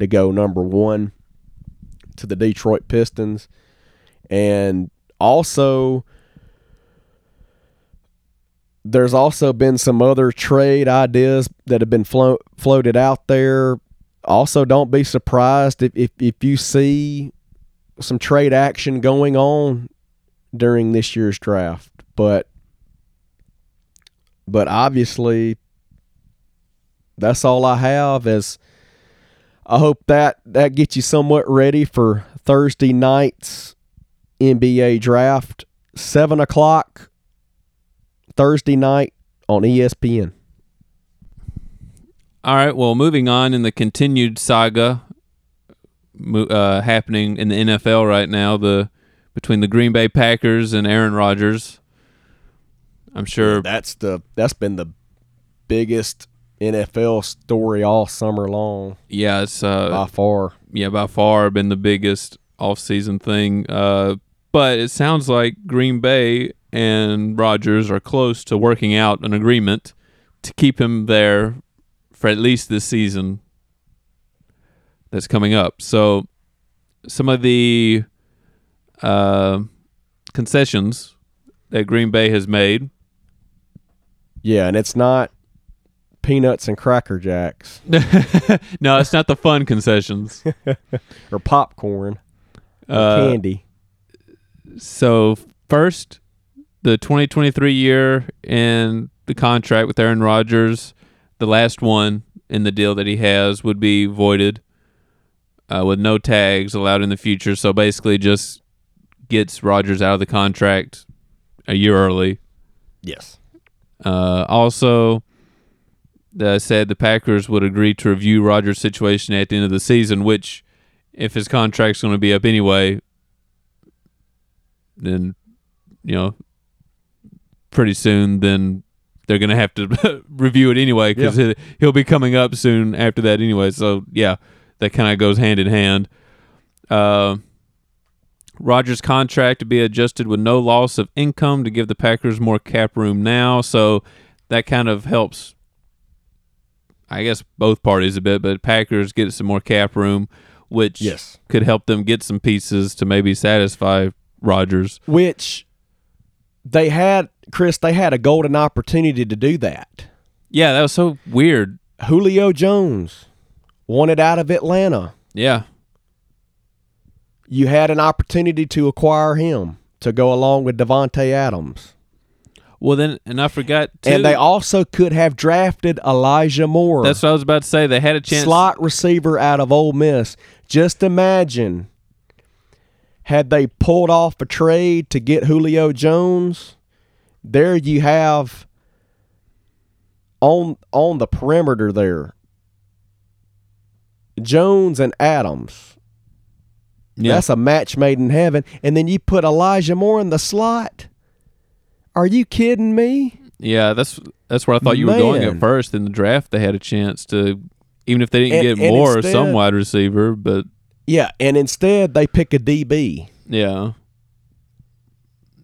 to go number one to the Detroit Pistons. And also, there's also been some other trade ideas that have been flo- floated out there. Also, don't be surprised if, if, if you see some trade action going on during this year's draft. But but obviously that's all I have as I hope that that gets you somewhat ready for Thursday night's NBA draft. Seven o'clock Thursday night on ESPN. All right. Well, moving on in the continued saga uh, happening in the NFL right now, the between the Green Bay Packers and Aaron Rodgers. I'm sure. That's the that's been the biggest NFL story all summer long Yeah, it's uh, by far. yeah by far been the biggest off-season thing. Uh, but it sounds like Green Bay and Rodgers are close to working out an agreement to keep him there for at least this season that's coming up. So some of the uh, concessions that Green Bay has made. Yeah, and it's not peanuts and cracker jacks no, it's not the fun concessions. or popcorn or Uh, candy. So first, the 2023 year and the contract with Aaron Rodgers, the last one in the deal that he has, would be voided uh, with no tags allowed in the future. So basically, just gets Rodgers out of the contract a year early. Yes. Uh, also, uh, said the Packers would agree to review Rodgers' situation at the end of the season, which, if his contract's going to be up anyway, then, you know, pretty soon, then they're going to have to review it anyway because Yeah. he'll be coming up soon after that anyway. So, yeah, that kind of goes hand in hand. Uh, Rodgers' contract to be adjusted with no loss of income to give the Packers more cap room now. So that kind of helps, I guess, both parties a bit. But Packers get some more cap room, which Yes. could help them get some pieces to maybe satisfy Rodgers. Which they had, Chris, they had a golden opportunity to do that. Yeah, that was so weird. Julio Jones wanted out of Atlanta. Yeah, You had an opportunity to acquire him to go along with Davante Adams. well then, and I forgot. Too, And they also could have drafted Elijah Moore. That's what I was about to say. They had a chance. slot receiver out of Ole Miss. Just imagine had they pulled off a trade to get Julio Jones, there you have on on the perimeter there. Jones and Adams. Yeah. That's a match made in heaven. And then you put Elijah Moore in the slot. Are you kidding me? Yeah, that's that's where I thought you were going at first. In the draft, they had a chance to, even if they didn't And- get and more, instead- some wide receiver. But Yeah, and instead they pick a DB. yeah,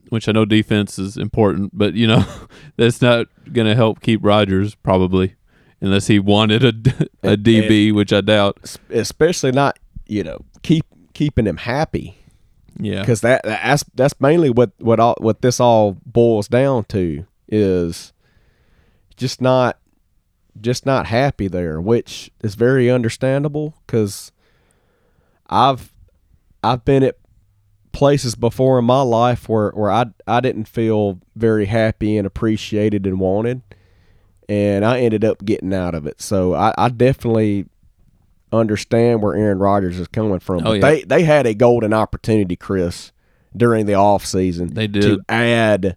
which I know defense is important, but you know that's not going to help keep Rodgers probably, unless he wanted a a And- DB, which I doubt. Especially not you know keeping him happy. Yeah, because that that's that's mainly what what all what this all boils down to is just not just not happy there which is very understandable because i've i've been at places before in my life where where i i didn't feel very happy and appreciated and wanted and i ended up getting out of it. So i i definitely understand where aaron Rodgers is coming from Oh, yeah. they they had a golden opportunity chris during the off season They to add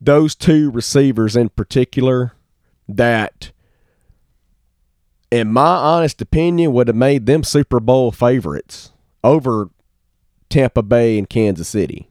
those two receivers in particular that in my honest opinion would have made them Super Bowl favorites over Tampa Bay and Kansas City.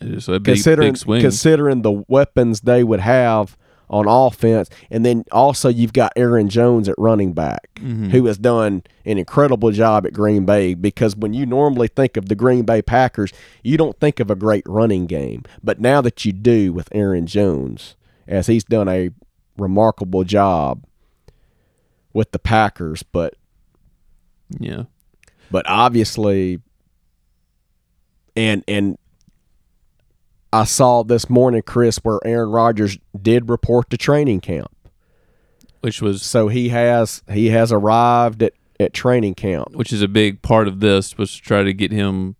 It's a big, considering big swing. considering the weapons they would have on offense, and then also you've got Aaron Jones at running back, Mm-hmm. who has done an incredible job at Green Bay. Because when you normally think of the Green Bay Packers, you don't think of a great running game, but now that you do with Aaron Jones, as he's done a remarkable job with the Packers, but yeah, but obviously and and I saw this morning Chris where Aaron Rodgers did report to training camp. which was So he has he has arrived at at training camp. which is a big part of this was to try to get him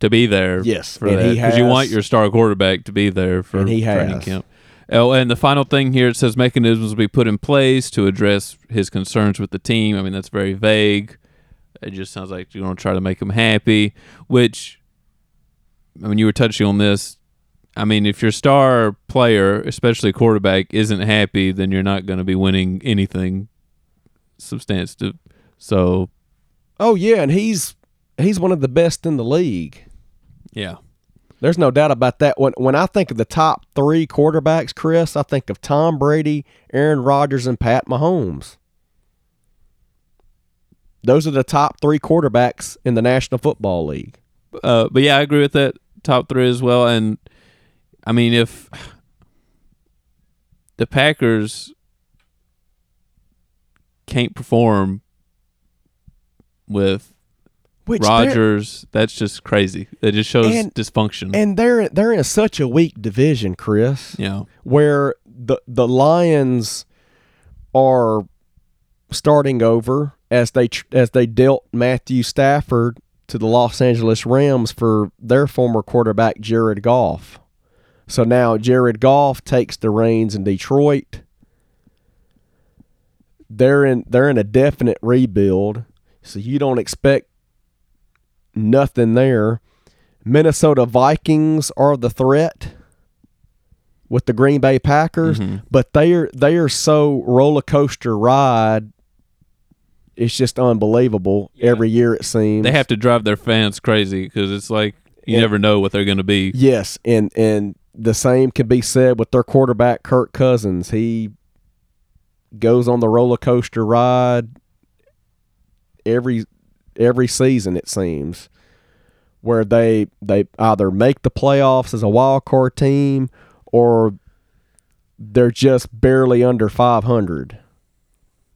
to be there. Yes, for that because you want your star quarterback to be there for And he training has. camp. Oh, and the final thing here it says mechanisms will be put in place to address his concerns with the team. I mean that's very vague. It just sounds like you're going to try to make him happy. Which, I mean, you were touching on this. I mean, if your star player, especially quarterback, isn't happy, then you're not going to be winning anything substantive. So Oh yeah, and he's he's one of the best in the league. yeah, There's no doubt about that. When when I think of the top three quarterbacks, Chris, I think of Tom Brady, Aaron Rodgers, and Pat Mahomes. Those are the top three quarterbacks in the National Football League. Uh, but yeah, I agree with that top three as well. And I mean, if the Packers can't perform with Which Rodgers, that's just crazy. It just shows And- dysfunction. and they're they're in such a weak division, Chris, know, where the the Lions are starting over as they tr- as they dealt Matthew Stafford to the Los Angeles Rams for their former quarterback Jared Goff. So now Jared Goff takes the reins in Detroit. They're in they're in a definite rebuild, so you don't expect nothing there. Minnesota Vikings are the threat with the Green Bay Packers, Mhm. but they are they are so roller coaster ride. It's just unbelievable every year it seems. They have to drive their fans crazy because it's like you Yeah. never know what they're going to be. Yes, and and the same can be said with their quarterback Kirk Cousins. He goes on the roller coaster ride every every season it seems where they they either make the playoffs as a wild card team or they're just barely under 500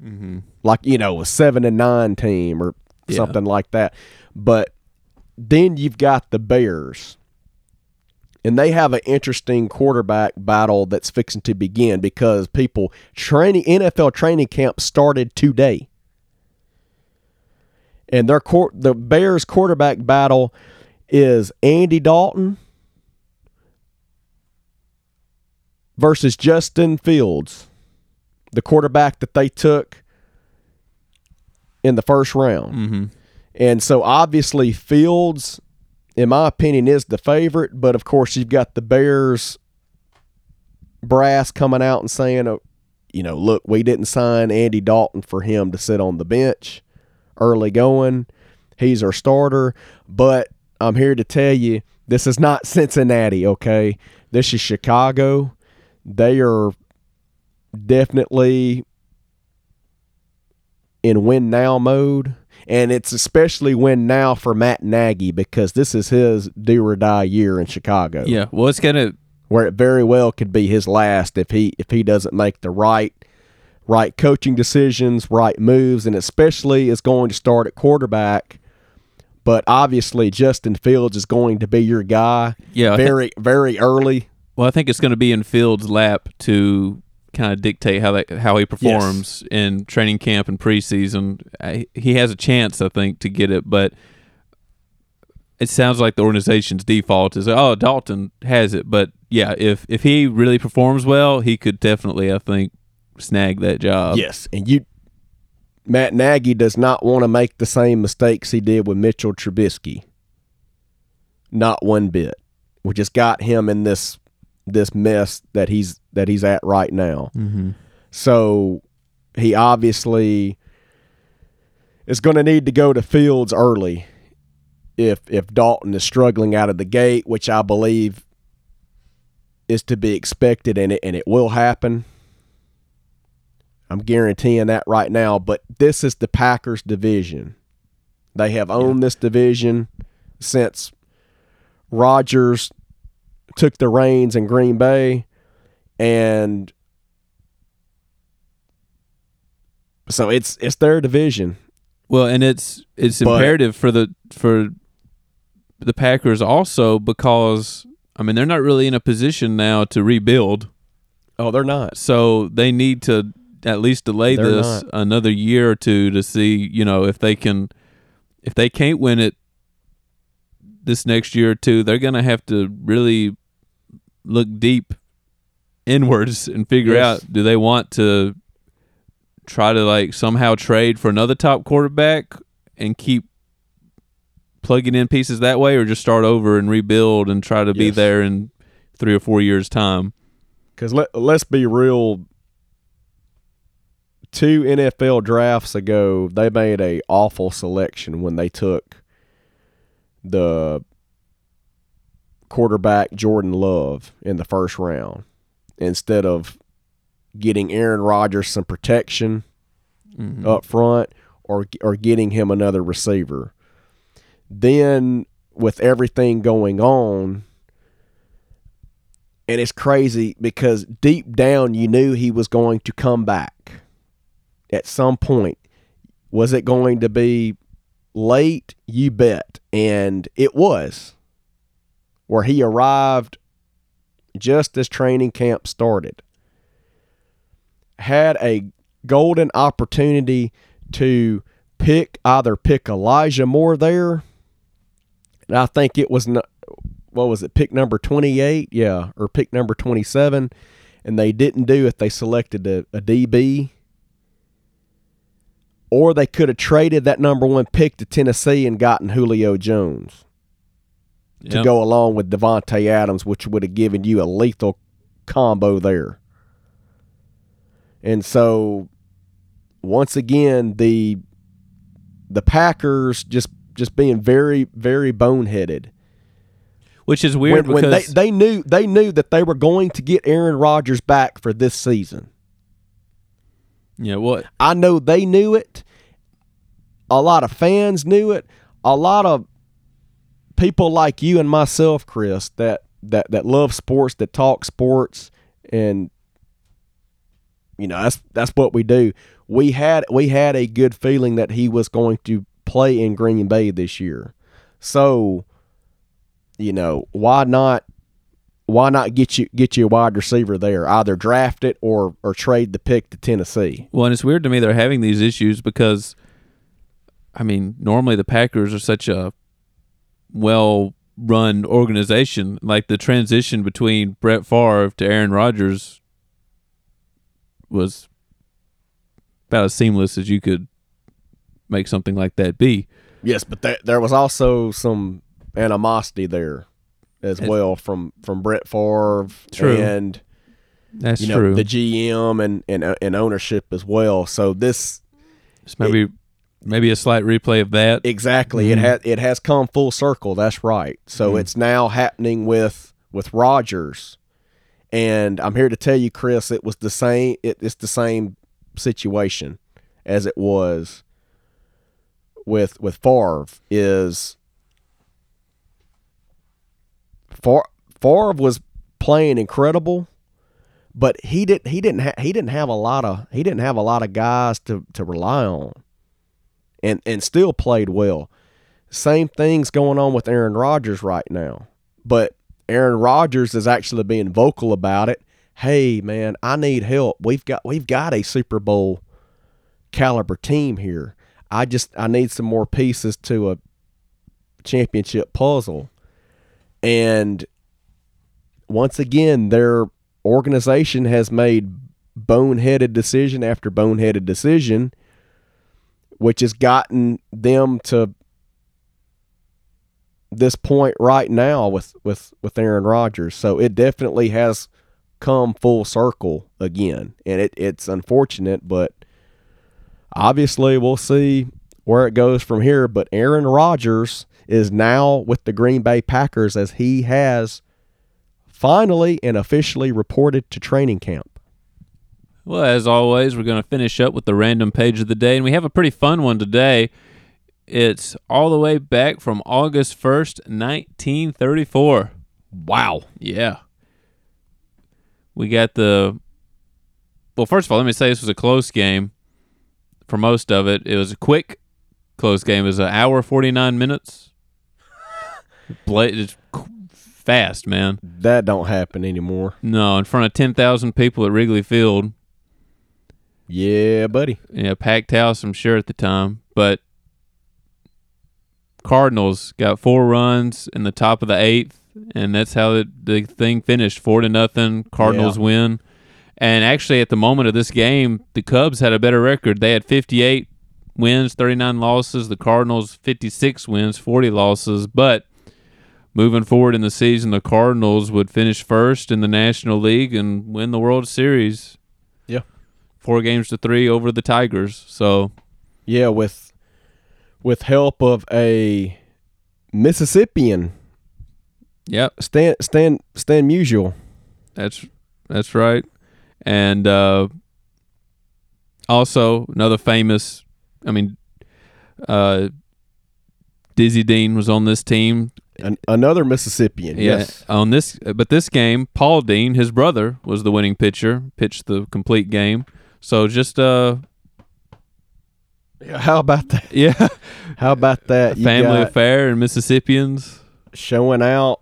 Mm-hmm. Like you know a seven and nine team or Yeah. something like that. But then you've got the Bears, and they have an interesting quarterback battle that's fixing to begin because people training NFL training camp started today, and their court the Bears quarterback battle is Andy Dalton versus Justin Fields the quarterback that they took in the first round. Mm-hmm. And so obviously Fields, in my opinion, is the favorite. But of course, you've got the Bears brass coming out and saying, uh, you know, look, we didn't sign Andy Dalton for him to sit on the bench early going. He's our starter. But I'm here to tell you, this is not Cincinnati, okay? This is Chicago. They are definitely in win now mode. And it's especially win now for Matt Nagy because this is his do or die year in Chicago. Yeah. Well, it's going to. Where it very well could be his last if he if he doesn't make the right right coaching decisions, right moves, and especially is going to start at quarterback. But obviously Justin Fields is going to be your guy Yeah. Very, very early. well, I think it's going to be in Fields' lap to kind of dictate how that how he performs in training camp and preseason. I, he has a chance, I think, to get it, but it sounds like the organization's default is oh Dalton has it, but yeah, if if he really performs well, he could definitely, I think, snag that job. Yes, and you, Matt Nagy does not want to make the same mistakes he did with Mitchell Trubisky. Not one bit, which has got him in this this mess that he's that he's at right now. Mm-hmm. So he obviously is going to need to go to Fields early if if Dalton is struggling out of the gate, which I believe is to be expected and it and it will happen. I'm guaranteeing that right now, but this is the Packers division. They have owned this division since Rodgers took the reins in Green Bay and so it's it's their division. Well, and it's it's But- imperative for the for the Packers also because I mean they're not really in a position now to rebuild, Oh, they're not. so they need to at least delay They're this not. another year or two to see you know if they can if they can't win it this next year or two, they're gonna have to really look deep inwards and figure Yes. out do they want to try to like somehow trade for another top quarterback and keep plugging in pieces that way or just start over and rebuild and try to be there in three or four years time Because let let's be real. Two NFL drafts ago, they made a awful selection when they took the quarterback Jordan Love in the first round instead of getting Aaron Rodgers some protection Mhm. up front or or getting him another receiver. Then with everything going on and it's crazy because deep down you knew he was going to come back at some point. Was it going to be late? You bet. And it was. Where he arrived just as training camp started. Had a golden opportunity to pick either pick Elijah Moore there and I think it was what was it, pick number 28? Yeah, or pick number 27. And they didn't do it. They selected a, a DB. Or they could have traded that number one pick to Tennessee and gotten Julio Jones to Yep. go along with Davante Adams, which would have given you a lethal combo there. And so once again the the Packers just just being very very boneheaded. Which is weird when, when they, because they knew they knew that they were going to get Aaron Rodgers back for this season. yeah, what I know they knew it. A lot of fans knew it. A lot of people like you and myself, Chris, that that that love sports, that talk sports, and you know that's that's what we do. We had we had a good feeling that he was going to play in Green Bay this year. So, you know, why not why not get you get you a wide receiver there? Either draft it or or trade the pick to Tennessee. Well, and it's weird to me they're having these issues because, I mean, normally the Packers are such a well run organization. Like the transition between Brett Favre to Aaron Rodgers was about as seamless as you could make something like that be. Yes, but there, there was also some animosity there as well from from Brett Favre True. and That's you know true. the GM and, and uh, and ownership as well. So this It's maybe maybe a slight replay of that. exactly Mhm. it has it has come full circle. That's right. So Mhm. it's now happening with with Rodgers, and I'm here to tell you, Chris, it was the same. It, it's the same situation as it was with with Favre. Is Favre, Favre was playing incredible, but he didn't he didn't ha- he didn't have a lot of he didn't have a lot of guys to to rely on, and and still played well. Same things going on with Aaron Rodgers right now, but Aaron Rodgers is actually being vocal about it. Hey man, I need help. We've got we've got a Super Bowl caliber team here. I just I need some more pieces to a championship puzzle. And once again, their organization has made boneheaded decision after boneheaded decision, which has gotten them to this point right now with with with Aaron Rodgers. So it definitely has come full circle again, and it it's unfortunate, but obviously we'll see where it goes from here. But Aaron Rodgers is now with the Green Bay Packers as he has finally and officially reported to training camp. Well, as always, we're going to finish up with the random page of the day, and we have a pretty fun one today. It's all the way back from August 1st, 1934. Wow. Yeah. We got the. Well, first of all, let me say this was a close game for most of it. It was a quick, close game. It was an hour, 49 minutes. Bla- it's fast, man. That don't happen anymore. No, in front of 10,000 people at Wrigley Field. Yeah, buddy. Yeah, packed house, I'm sure at the time. But Cardinals got four runs in the top of the eighth, and that's how the, the thing finished four to nothing. Cardinals win. And actually, at the moment of this game, the Cubs had a better record. They had 58 wins, 39 losses. The Cardinals 56 wins, 40 losses. But moving forward in the season, the Cardinals would finish first in the National League and win the World Series. Four games to three over the Tigers. So Yeah, with with help of a Mississippian Yep, Stan Stan Stan Musial. that's that's right. And uh, also another famous, I mean, uh, Dizzy Dean was on this team. An, another Mississippian. Yeah, Yes. on this, but this game, Paul Dean, his brother, was the winning pitcher, pitched the complete game. So just uh, How about that? yeah, How about that? You family got affair and Mississippians. showing out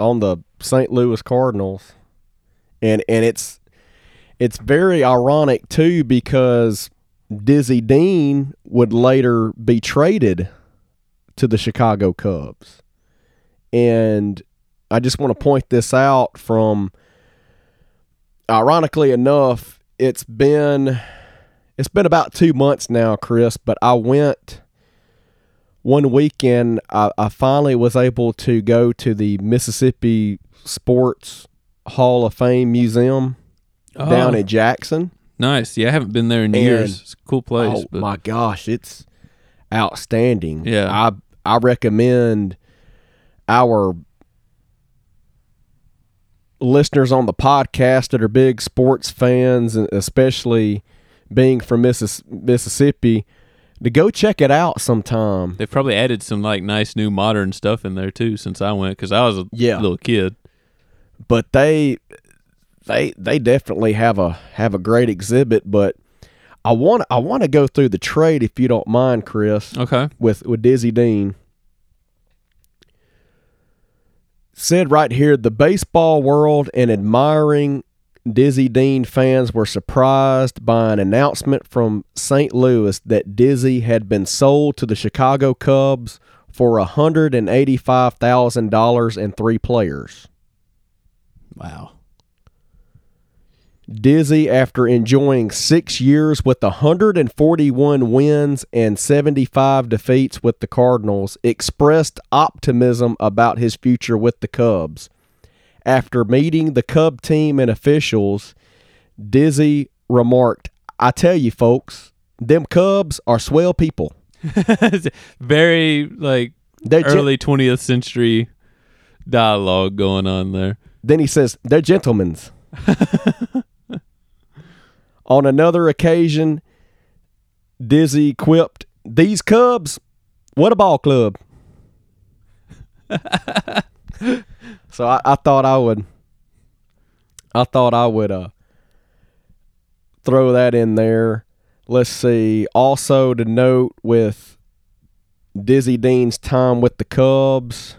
on the St. Louis Cardinals. And and it's it's very ironic too because Dizzy Dean would later be traded to the Chicago Cubs. And I just want to point this out from ironically enough, it's been it's been about two months now, Chris, but I went one weekend I, I finally was able to go to the Mississippi Sports Hall of Fame Museum down Oh, in Jackson. nice. Yeah, I haven't been there in And- years. It's a cool place. oh but my gosh, it's outstanding. Yeah. I I recommend our listeners on the podcast that are big sports fans, and especially being from Missis- Mississippi, to go check it out sometime. They've probably added some like nice new modern stuff in there too since I went because I was a Yeah. little kid. But they they they definitely have a have a great exhibit. But I want I want to go through the trade if you don't mind, Chris. Okay. with with Dizzy Dean. Said right here, the baseball world and admiring Dizzy Dean fans were surprised by an announcement from St. Louis that Dizzy had been sold to the Chicago Cubs for $185,000 and three players. Wow. Dizzy, after enjoying six years with 141 wins and 75 defeats with the Cardinals, expressed optimism about his future with the Cubs. After meeting the Cub team and officials, Dizzy remarked, I tell you, folks, them Cubs are swell people. Very like They're gen- early 20th century dialogue going on there. Then he says, they're gentlemen's. On another occasion, Dizzy quipped, These Cubs, what a ball club. so I, I thought I would I thought I would uh throw that in there. Let's see. Also to note with Dizzy Dean's time with the Cubs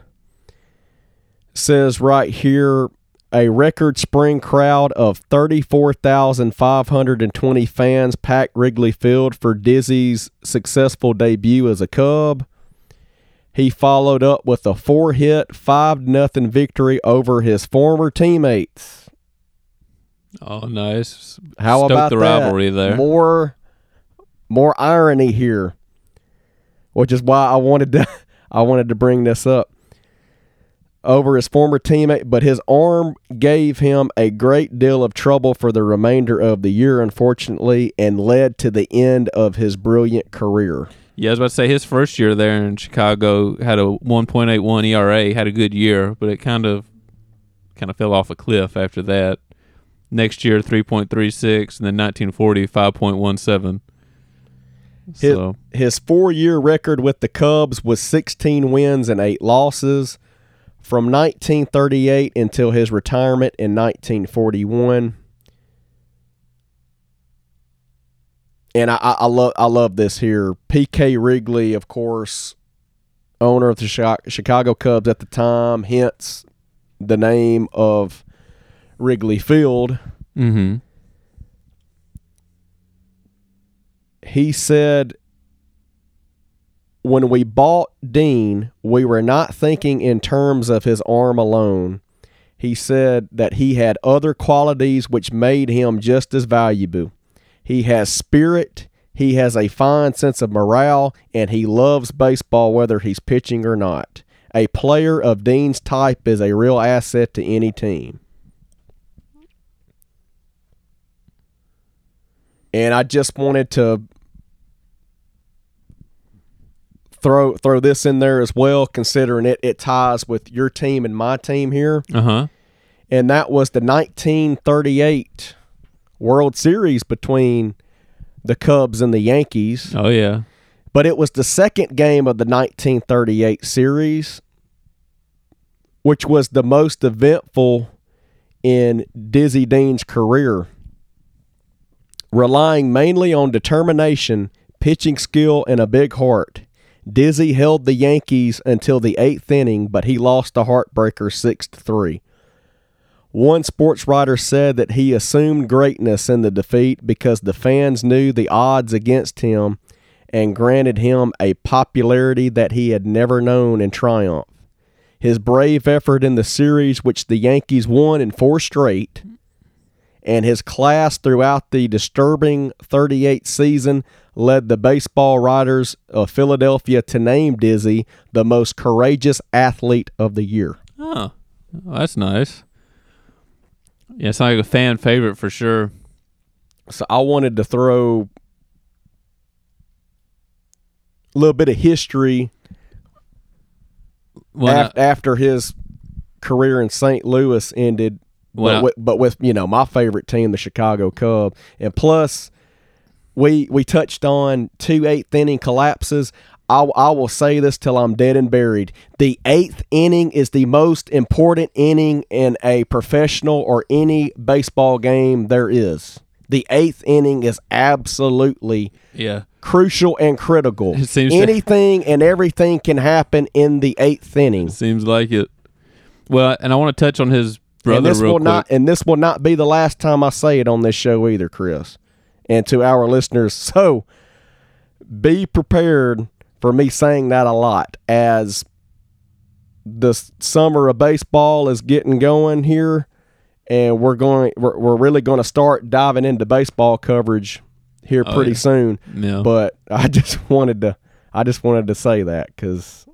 says right here a record spring crowd of 34,520 fans packed Wrigley Field for Dizzy's successful debut as a Cub. He followed up with a four-hit, 5 nothing victory over his former teammates. Oh, nice. How Stoked about the that? rivalry there? More more irony here. Which is why I wanted to I wanted to bring this up. Over his former teammate, but his arm gave him a great deal of trouble for the remainder of the year, unfortunately, and led to the end of his brilliant career. Yeah, I was about to say his first year there in Chicago had a 1.81 ERA, had a good year, but it kind of kind of fell off a cliff after that. Next year 3.36 and then 1940 5.17. His, So, his four year record with the Cubs was 16 wins and 8 losses from 1938 until his retirement in 1941. And I, I, I love I love this here. P.K. Wrigley, of course, owner of the Chicago Cubs at the time, hence the name of Wrigley Field. mm-hmm. he said when we bought Dean, we were not thinking in terms of his arm alone. He said that he had other qualities which made him just as valuable. He has spirit, he has a fine sense of morale, and he loves baseball whether he's pitching or not. A player of Dean's type is a real asset to any team. And I just wanted to throw throw this in there as well, considering it it ties with your team and my team here, Uh-huh. and that was the 1938 World Series between the Cubs and the Yankees. Oh yeah. But it was the second game of the 1938 series, which was the most eventful in Dizzy Dean's career. Relying mainly on determination, pitching skill, and a big heart, Dizzy held the Yankees until the eighth inning, but he lost a heartbreaker 6 to 3. One sports writer said that he assumed greatness in the defeat because the fans knew the odds against him and granted him a popularity that he had never known in triumph. His brave effort in the series, which the Yankees won in four straight, and his class throughout the disturbing 38 season led the baseball writers of Philadelphia to name Dizzy the most courageous athlete of the year. Oh, well, that's nice. Yeah, it's like a fan favorite for sure. So I wanted to throw a little bit of history Well, af- after his career in St. Louis ended, Well, but, with, but with you know my favorite team, the Chicago Cubs, and plus we we touched on two eighth inning collapses. I, I will say this till I'm dead and buried. The eighth inning is the most important inning in a professional or any baseball game there is. The eighth inning is absolutely yeah. crucial and critical. It seems to- Anything and everything can happen in the eighth inning. Seems like it. Well, and I want to touch on his and brother this real will quick. not and this will not be the last time I say it on this show either, Chris. And to our listeners, so be prepared for me saying that a lot as the summer of baseball is getting going here and we're going we're, we're really going to start diving into baseball coverage here Oh, pretty yeah. soon yeah. but I just wanted to I just wanted to say that cuz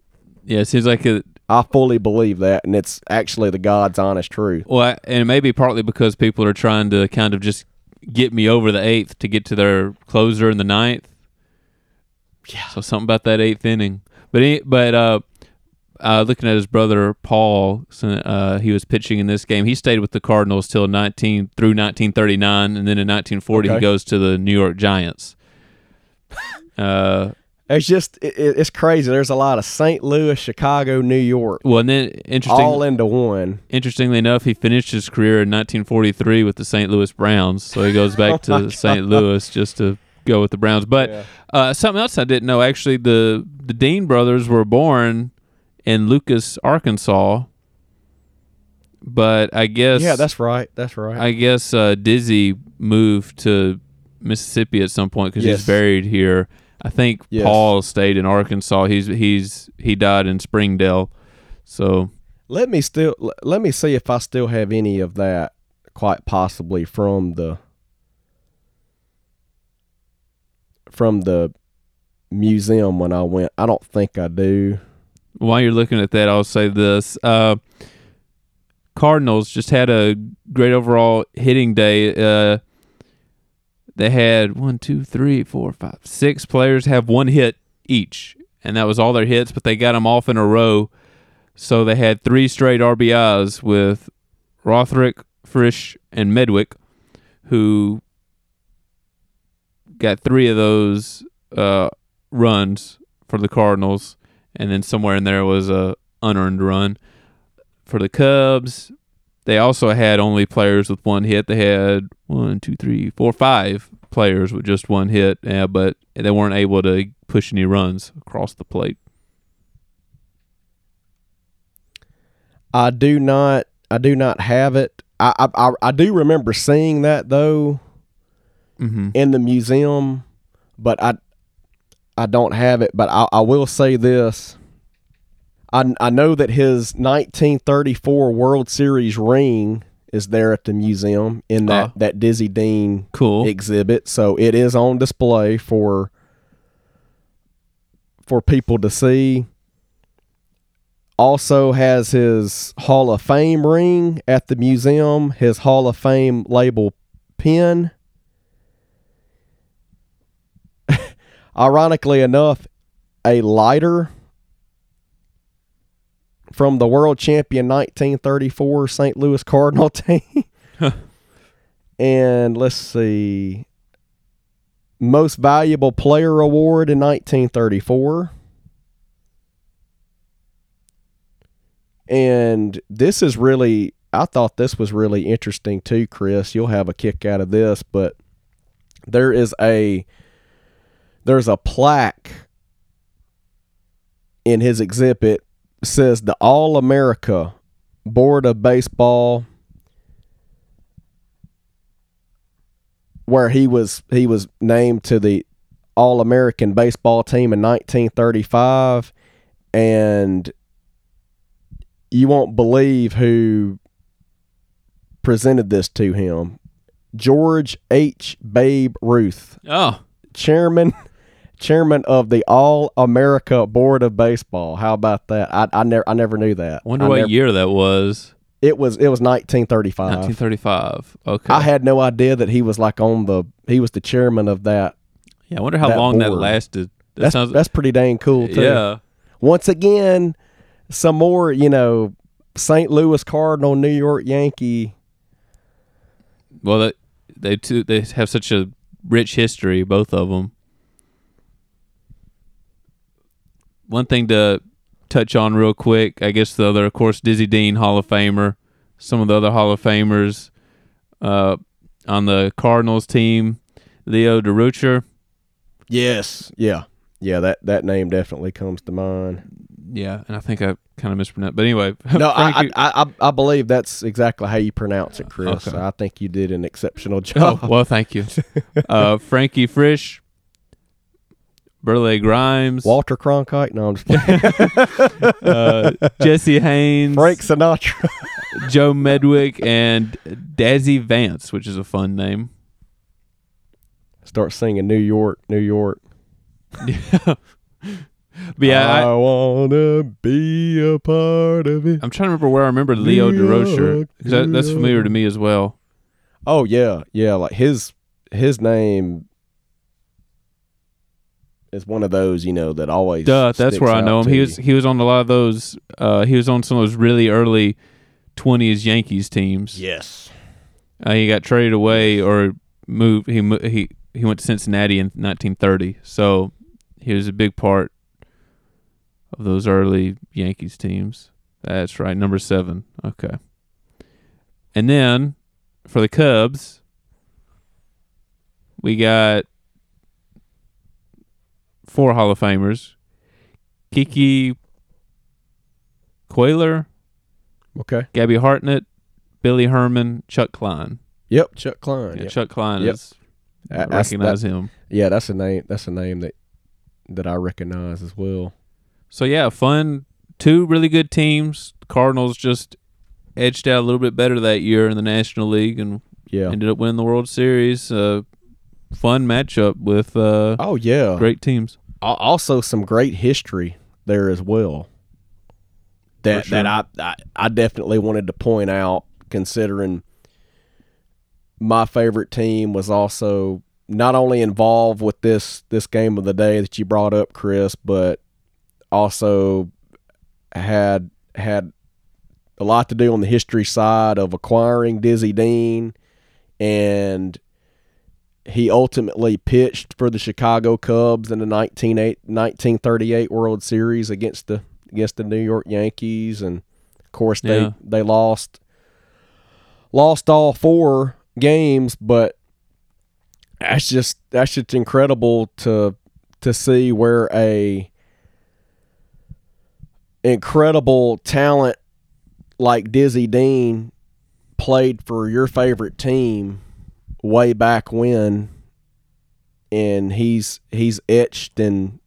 yeah, it seems like it. I fully believe that and it's actually the God's honest truth. Well, I- and it may be partly because people are trying to kind of just get me over the eighth to get to their closer in the ninth. Yeah. So something about that eighth inning, but he, but uh, uh, looking at his brother Paul, uh, he was pitching in this game. He stayed with the Cardinals till nineteen through nineteen thirty nine, and then in nineteen forty he goes to the New York Giants. uh, It's just it, it- it's crazy. There's a lot of St. Louis, Chicago, New York, well, and then interesting, all into one. Interestingly enough, he finished his career in 1943 with the St. Louis Browns. So he goes back Oh to St. Louis just to go with the Browns. But Yeah. uh, something else I didn't know actually, the the Dean brothers were born in Lucas, Arkansas. But I guess Yeah, that's right. That's right. I guess uh, Dizzy moved to Mississippi at some point because Yes. he's buried here. I think Yes. Paul stayed in Arkansas. He's he's he died in Springdale. So let me still let me see if I still have any of that. Quite possibly from the from the museum when I went. I don't think I do. while you're looking at that, I'll say this: uh, Cardinals just had a great overall hitting day. Uh, they had one, two, three, four, five, six players have one hit each, and that was all their hits. But they got them off in a row, so they had three straight RBIs with Rothrock, Frisch, and Medwick, who got three of those uh, runs for the Cardinals and then somewhere in there was a unearned run for the Cubs. They also had only players with one hit. They had one, two, three, four, five players with just one hit, uh, but they weren't able to push any runs across the plate. I do not. I do not have it. I I, I, I do remember seeing that though. Mm-hmm. in the museum, but I I don't have it. But I, I will say this: I I know that his 1934 World Series ring is there at the museum in that Ah. that Dizzy Dean Cool. exhibit, so it is on display for for people to see. Also has his Hall of Fame ring at the museum, his Hall of Fame label pin. Ironically enough, a lighter from the world champion 1934 St. Louis Cardinal team. and let's see. Most valuable player award in 1934. And this is really I thought this was really interesting too, Chris. You'll have a kick out of this, but there is a there's a plaque in his exhibit says the All America Board of Baseball where he was he was named to the All American baseball team in 1935, and you won't believe who presented this to him. George H. Babe Ruth, Oh, chairman chairman of the All America Board of Baseball. How about that? I, I never I never knew that. wonder I what never- year that was. it was. It was 1935. 1935. Okay. I had no idea that he was like on the he was the chairman of that. yeah, I wonder how that long that lasted. That That's sounds. that's pretty dang cool too. yeah. Once again, some more you know St. Louis Cardinal, New York Yankee. Well, they, they too they have such a rich history, both of them. One thing to touch on real quick, I guess the other, of course, Dizzy Dean Hall of Famer. Some of the other Hall of Famers uh, on the Cardinals team, Leo Durocher. Yes. Yeah. Yeah. That that name definitely comes to mind. Yeah, and I think I kind of mispronounced. But anyway, No, I, Frankie- I I I believe that's exactly how you pronounce it, Chris. Okay. I think you did an exceptional job. Oh, well, thank you. Uh, Frankie Frisch, Burleigh Grimes, Walter Cronkite. No, I'm just playing. uh, Jesse Haines, Frank Sinatra. Joe Medwick, and Dazzy Vance, which is a fun name. Start singing New York, New York. But yeah, I, I, wanna be a part of it. I'm trying to remember where I remember Leo Durocher because that, that's familiar to me as well. Oh yeah, yeah. Like his his name is one of those you know that always. Duh, that's where I know him. He was he was on a lot of those. Uh, he was on some of those really early 20s Yankees teams. Yes. Uh, he got traded away or moved. He he he went to Cincinnati in 1930. So he was a big part of those early Yankees teams. That's right, number seven. Okay. And then for the Cubs, we got four Hall of Famers: Kiki Cuyler, Okay. Gabby Hartnett, Billy Herman, Chuck Klein. Yep. Chuck Klein. Yeah, yep. Chuck Klein Yep. is. I That- that's- recognize him. Yeah, that's a name. That's a name that that I recognize as well. So yeah, fun. Two really good teams. Cardinals just edged out a little bit better that year in the National League and Yeah. ended up winning the World Series. Uh, fun matchup with uh, oh yeah. great teams. Al- Also, some great history there as well. That sure. that I, I I definitely wanted to point out, considering my favorite team was also not only involved with this this game of the day that you brought up, Chris, but also had had a lot to do on the history side of acquiring Dizzy Dean and he ultimately pitched for the Chicago Cubs in the 198 1938 World Series against the against the New York Yankees and of course they Yeah. they lost lost all four games but that's just that's just incredible to to see where a incredible talent like Dizzy Dean played for your favorite team way back when and he's he's etched in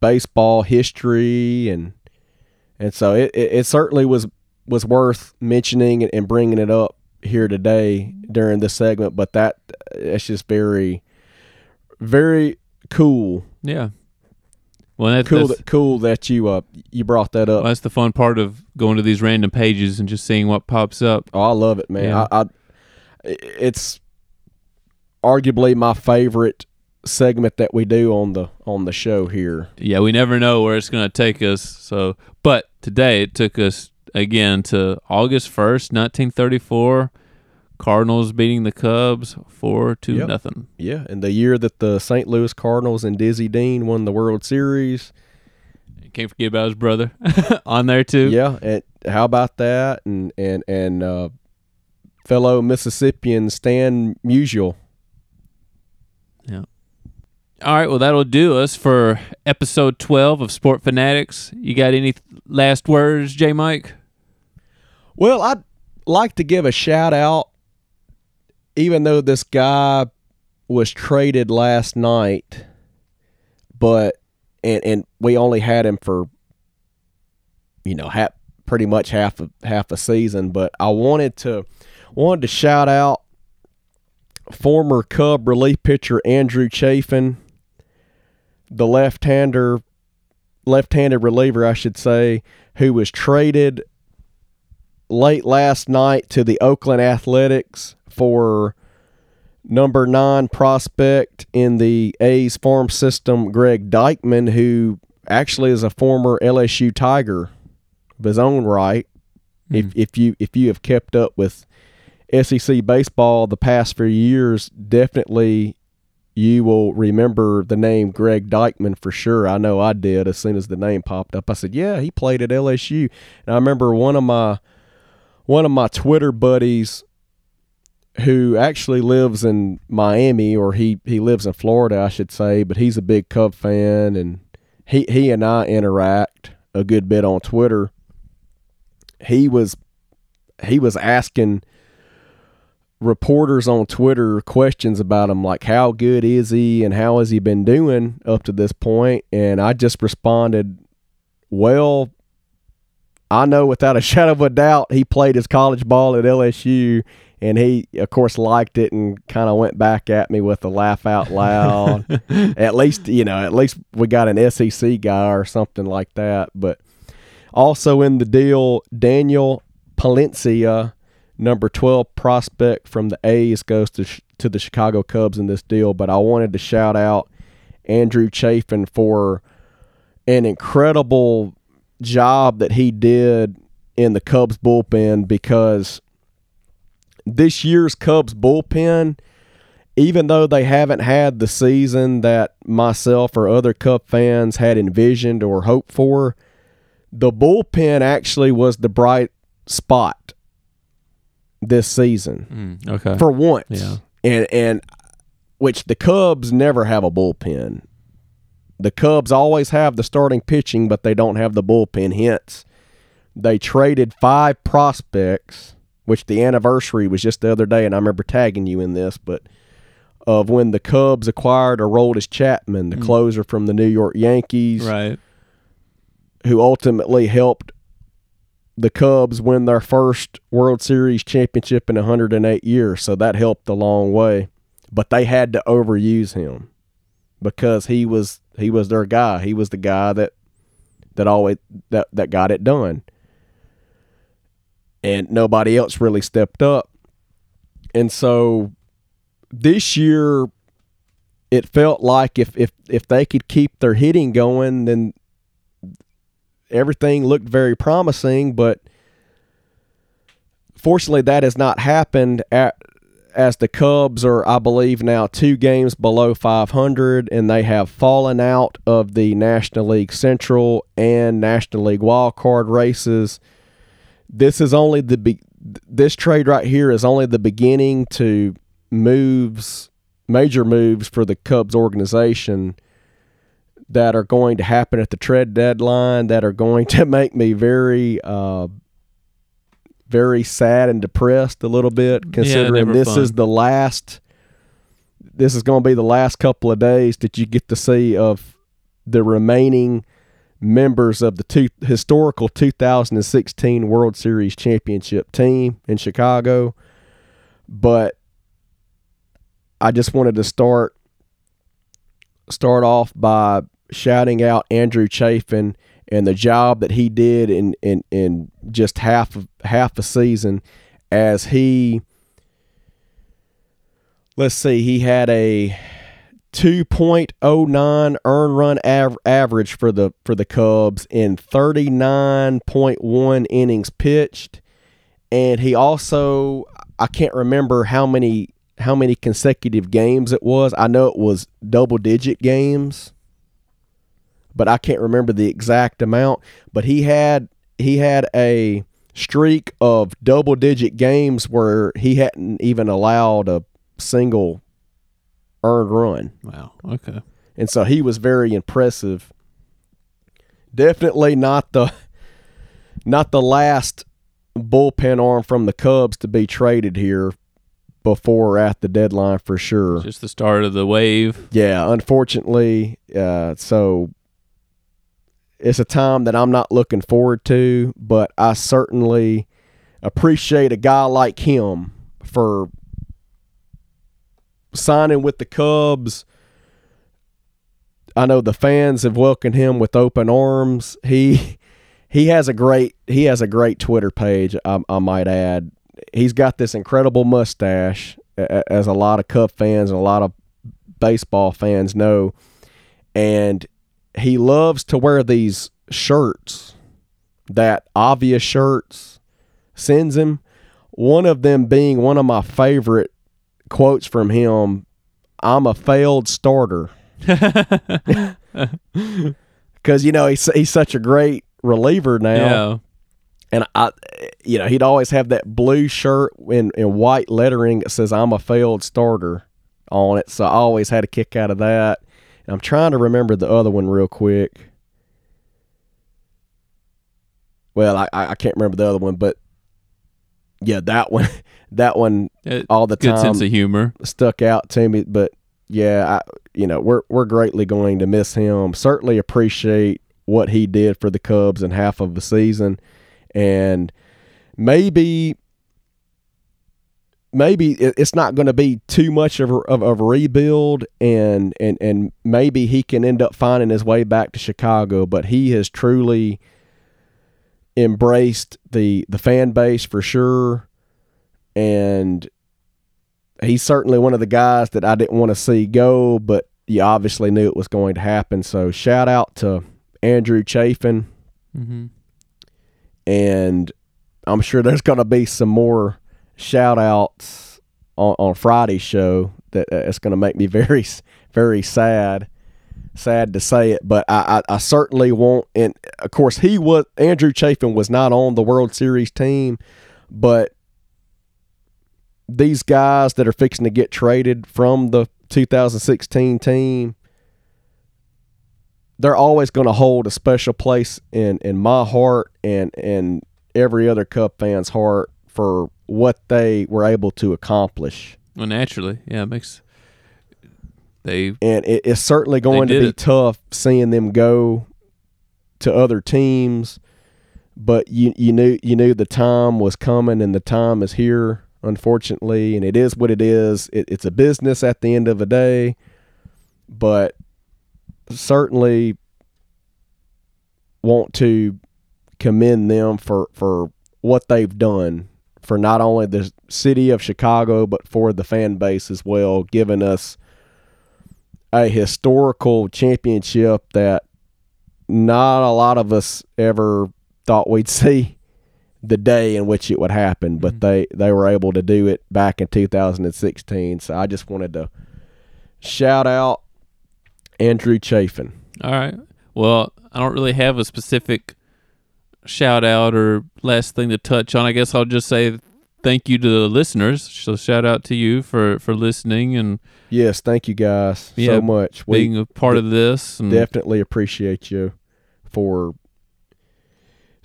baseball history and and so it, it, it certainly was was worth mentioning and, and bringing it up here today during this segment but that it's just very very cool Yeah. Well, that, cool that's, that, cool that you uh you brought that up well, that's the fun part of going to these random pages and just seeing what pops up. Oh, I love it, man. Yeah. I, I it's arguably my favorite segment that we do on the on the show here. Yeah, we never know where it's going to take us. So, but today it took us again to August first, nineteen thirty-four. Cardinals beating the Cubs four to Yep. nothing. Yeah, and the year that the St. Louis Cardinals and Dizzy Dean won the World Series. Can't forget about his brother on there too. Yeah, and how about that? And and and uh, fellow Mississippian Stan Musial. Yeah. All right, well that'll do us for episode twelve of Sport Fanatics. You got any last words, J. Mike? Well, I'd like to give a shout out, even though this guy was traded last night, but and and we only had him for you know half pretty much half of half a season. But I wanted to wanted to shout out former Cub relief pitcher Andrew Chafin, the left-hander left-handed reliever, I should say, who was traded late last night to the Oakland Athletics for number nine prospect in the A's farm system, Greg Deichmann, who actually is a former LSU Tiger of his own right. If Hmm. if you if you have kept up with SEC baseball the past few years, definitely you will remember the name Greg Deichmann for sure. I know I did as soon as the name popped up. I said, "Yeah, he played at LSU." And I remember one of my one of my Twitter buddies who actually lives in Miami or he he lives in Florida, I should say, but he's a big Cub fan and he he and I interact a good bit on Twitter. He was he was asking reporters on Twitter questions about him like how good is he and how has he been doing up to this point and I just responded well I know without a shadow of a doubt he played his college ball at LSU and he of course liked it and kind of went back at me with a laugh out loud. at least, you know, at least we got an SEC guy or something like that, but also in the deal Daniel Palencia, number 12 prospect from the A's goes to sh- to the Chicago Cubs in this deal, but I wanted to shout out Andrew Chafin for an incredible job that he did in the Cubs bullpen because this year's Cubs bullpen, even though they haven't had the season that myself or other Cub fans had envisioned or hoped for, the bullpen actually was the bright spot this season Mm, okay. for once. Yeah. And and which the Cubs never have a bullpen. The Cubs always have the starting pitching, but they don't have the bullpen. Hence, they traded five prospects, which the anniversary was just the other day, and I remember tagging you in this, but of when the Cubs acquired Aroldis Chapman, the Mm. closer from the New York Yankees, right. who ultimately helped the Cubs win their first World Series championship in 108 years. So that helped a long way. But they had to overuse him because he was he was their guy. He was the guy that that always that that got it done. And nobody else really stepped up. And so this year it felt like if if if they could keep their hitting going then everything looked very promising, but fortunately that has not happened at as the Cubs are, I believe, now two games below 500, and they have fallen out of the National League Central and National League wild card races. This is only the be- this trade right here is only the beginning to moves, major moves for the Cubs organization that are going to happen at the trade deadline that are going to make me very uh, very sad and depressed a little bit considering never this fun. is the last this is going to be the last couple of days that you get to see of the remaining members of the two, historical 2016 World Series championship team in Chicago but I just wanted to start start off by shouting out Andrew Chafin and the job that he did in in, in just half of half a season as he let's see he had a 2.09 earn run av- average for the for the Cubs in 39.1 innings pitched and he also I can't remember how many how many consecutive games it was. I know it was double digit games, but I can't remember the exact amount. But he had he had a streak of double digit games where he hadn't even allowed a single earned run. Wow. Okay. And so he was very impressive. Definitely not the not the last bullpen arm from the Cubs to be traded here, before or at the deadline for sure. Just the start of the wave. Yeah, unfortunately, uh, so it's a time that I'm not looking forward to, but I certainly appreciate a guy like him for signing with the Cubs. I know the fans have welcomed him with open arms. He he has a great he has a great Twitter page. I, I might add. He's got this incredible mustache, as a lot of Cub fans and a lot of baseball fans know, and he loves to wear these shirts that obvious shirts sends him. One of them being one of my favorite quotes from him I'm a failed starter. Because, you know, he's, he's such a great reliever now. Yeah. And I, you know, he'd always have that blue shirt in, in white lettering that says "I'm a failed starter" on it. So I always had a kick out of that. And I'm trying to remember the other one real quick. Well, I I can't remember the other one, but yeah, that one, that one, It- all the good time sense of humor. stuck out to me. But yeah, I, you know, we're we're greatly going to miss him. Certainly appreciate what he did for the Cubs in half of the season, and maybe maybe it's not going to be too much of a, of, a rebuild, and and and maybe he can end up finding his way back to Chicago. But he has truly embraced the the fan base for sure, and he's certainly one of the guys that I didn't want to see go, but you obviously knew it was going to happen. So shout out to Andrew Chafin, hmm and I'm sure there's going to be some more shout outs on, on Friday's show that uh, it's going to make me very, very sad. Sad to say it, but I, I, I certainly won't. And of course, he was Andrew Chafin was not on the World Series team, but these guys that are fixing to get traded from the 2016 team, they're always going to hold a special place in in my heart and and every other Cub fan's heart for what they were able to accomplish. Well, naturally, yeah, it makes they And it, it's certainly going to be it. tough seeing them go to other teams. But you you knew you knew the time was coming and the time is here, unfortunately, and it is what it is. It, it's a business at the end of the day, but certainly want to commend them for for what they've done for not only the city of Chicago but for the fan base as well, giving us a historical championship that not a lot of us ever thought we'd see the day in which it would happen, but Mhm. they they were able to do it back in 2016. So I just wanted to shout out Andrew Chafin. all right. Well, I don't really have a specific shout out or last thing to touch on. I guess I'll just say thank you to the listeners. So shout out to you for for listening and Yes, thank you guys Yeah, so much. We being a part of this. And definitely appreciate you for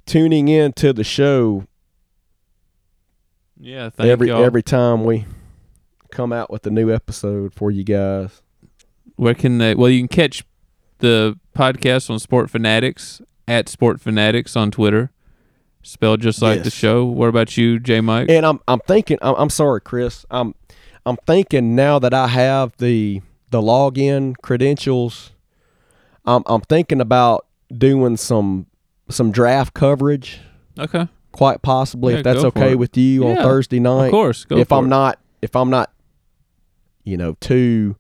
tuning in to the show yeah, thank every y'all. every time we come out with a new episode for you guys. Where can they? Well, you can catch the podcast on Sport Fanatics at Sport Fanatics on Twitter, spelled just like the show. What about you, J. Mike? And I'm I'm thinking I'm, I'm sorry, Chris. I'm I'm thinking now that I have the the login credentials. I'm I'm thinking about doing some some draft coverage, okay, quite possibly Yeah, if that's okay it. with you on Thursday night. of course. Go if for I'm it. not if I'm not you know too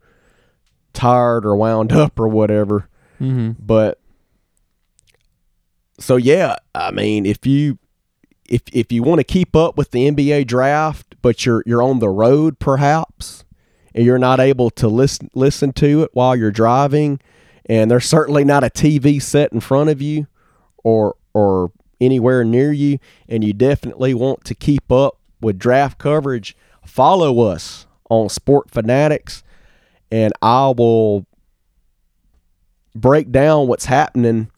tired or wound up or whatever. hmm But so yeah, I mean, if you if if you want to keep up with the NBA draft, but you're you're on the road perhaps, and you're not able to listen listen to it while you're driving, and there's certainly not a TV set in front of you, or or anywhere near you, and you definitely want to keep up with draft coverage, follow us on Sport Fanatics, and I will break down what's happening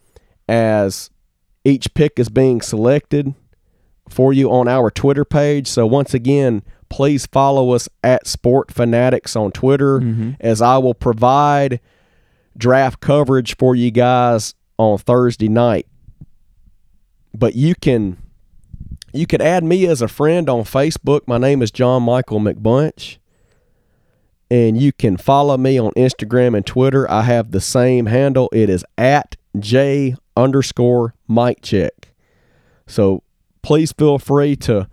as each pick is being selected for you on our Twitter page. So once again, please follow us at Sport Fanatics on Twitter, mm-hmm. as I will provide draft coverage for you guys on Thursday night. But you can you can add me as a friend on Facebook. My name is John Michael McBunch. And you can follow me on Instagram and Twitter. I have the same handle. It is at J underscore Mike Check. So please feel free to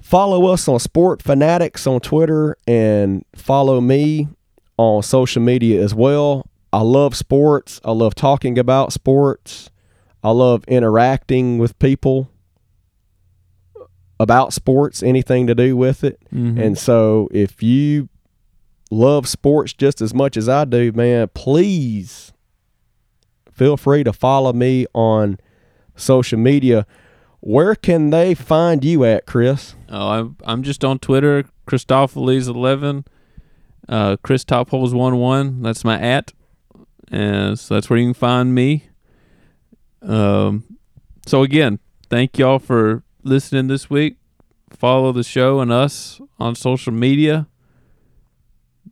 follow us on Sport Fanatics on Twitter and follow me on social media as well. I love sports. I love talking about sports. I love interacting with people about sports, anything to do with it. Mm-hmm. And so if you love sports just as much as I do, man, please feel free to follow me on social media. Where can they find you at, Chris? Oh, I'm I'm just on Twitter, Christopheles eleven, uh, Chris Top Holes one one. That's my at, and so that's where you can find me. Um, so again, thank y'all for listening this week. Follow the show and us on social media.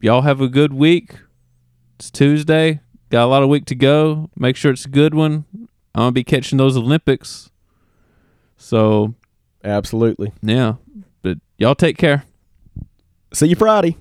Y'all have a good week. It's Tuesday. Got a lot of week to go. Make sure it's a good one. I'm gonna be catching those Olympics. So Absolutely. yeah, but y'all take care. See you Friday.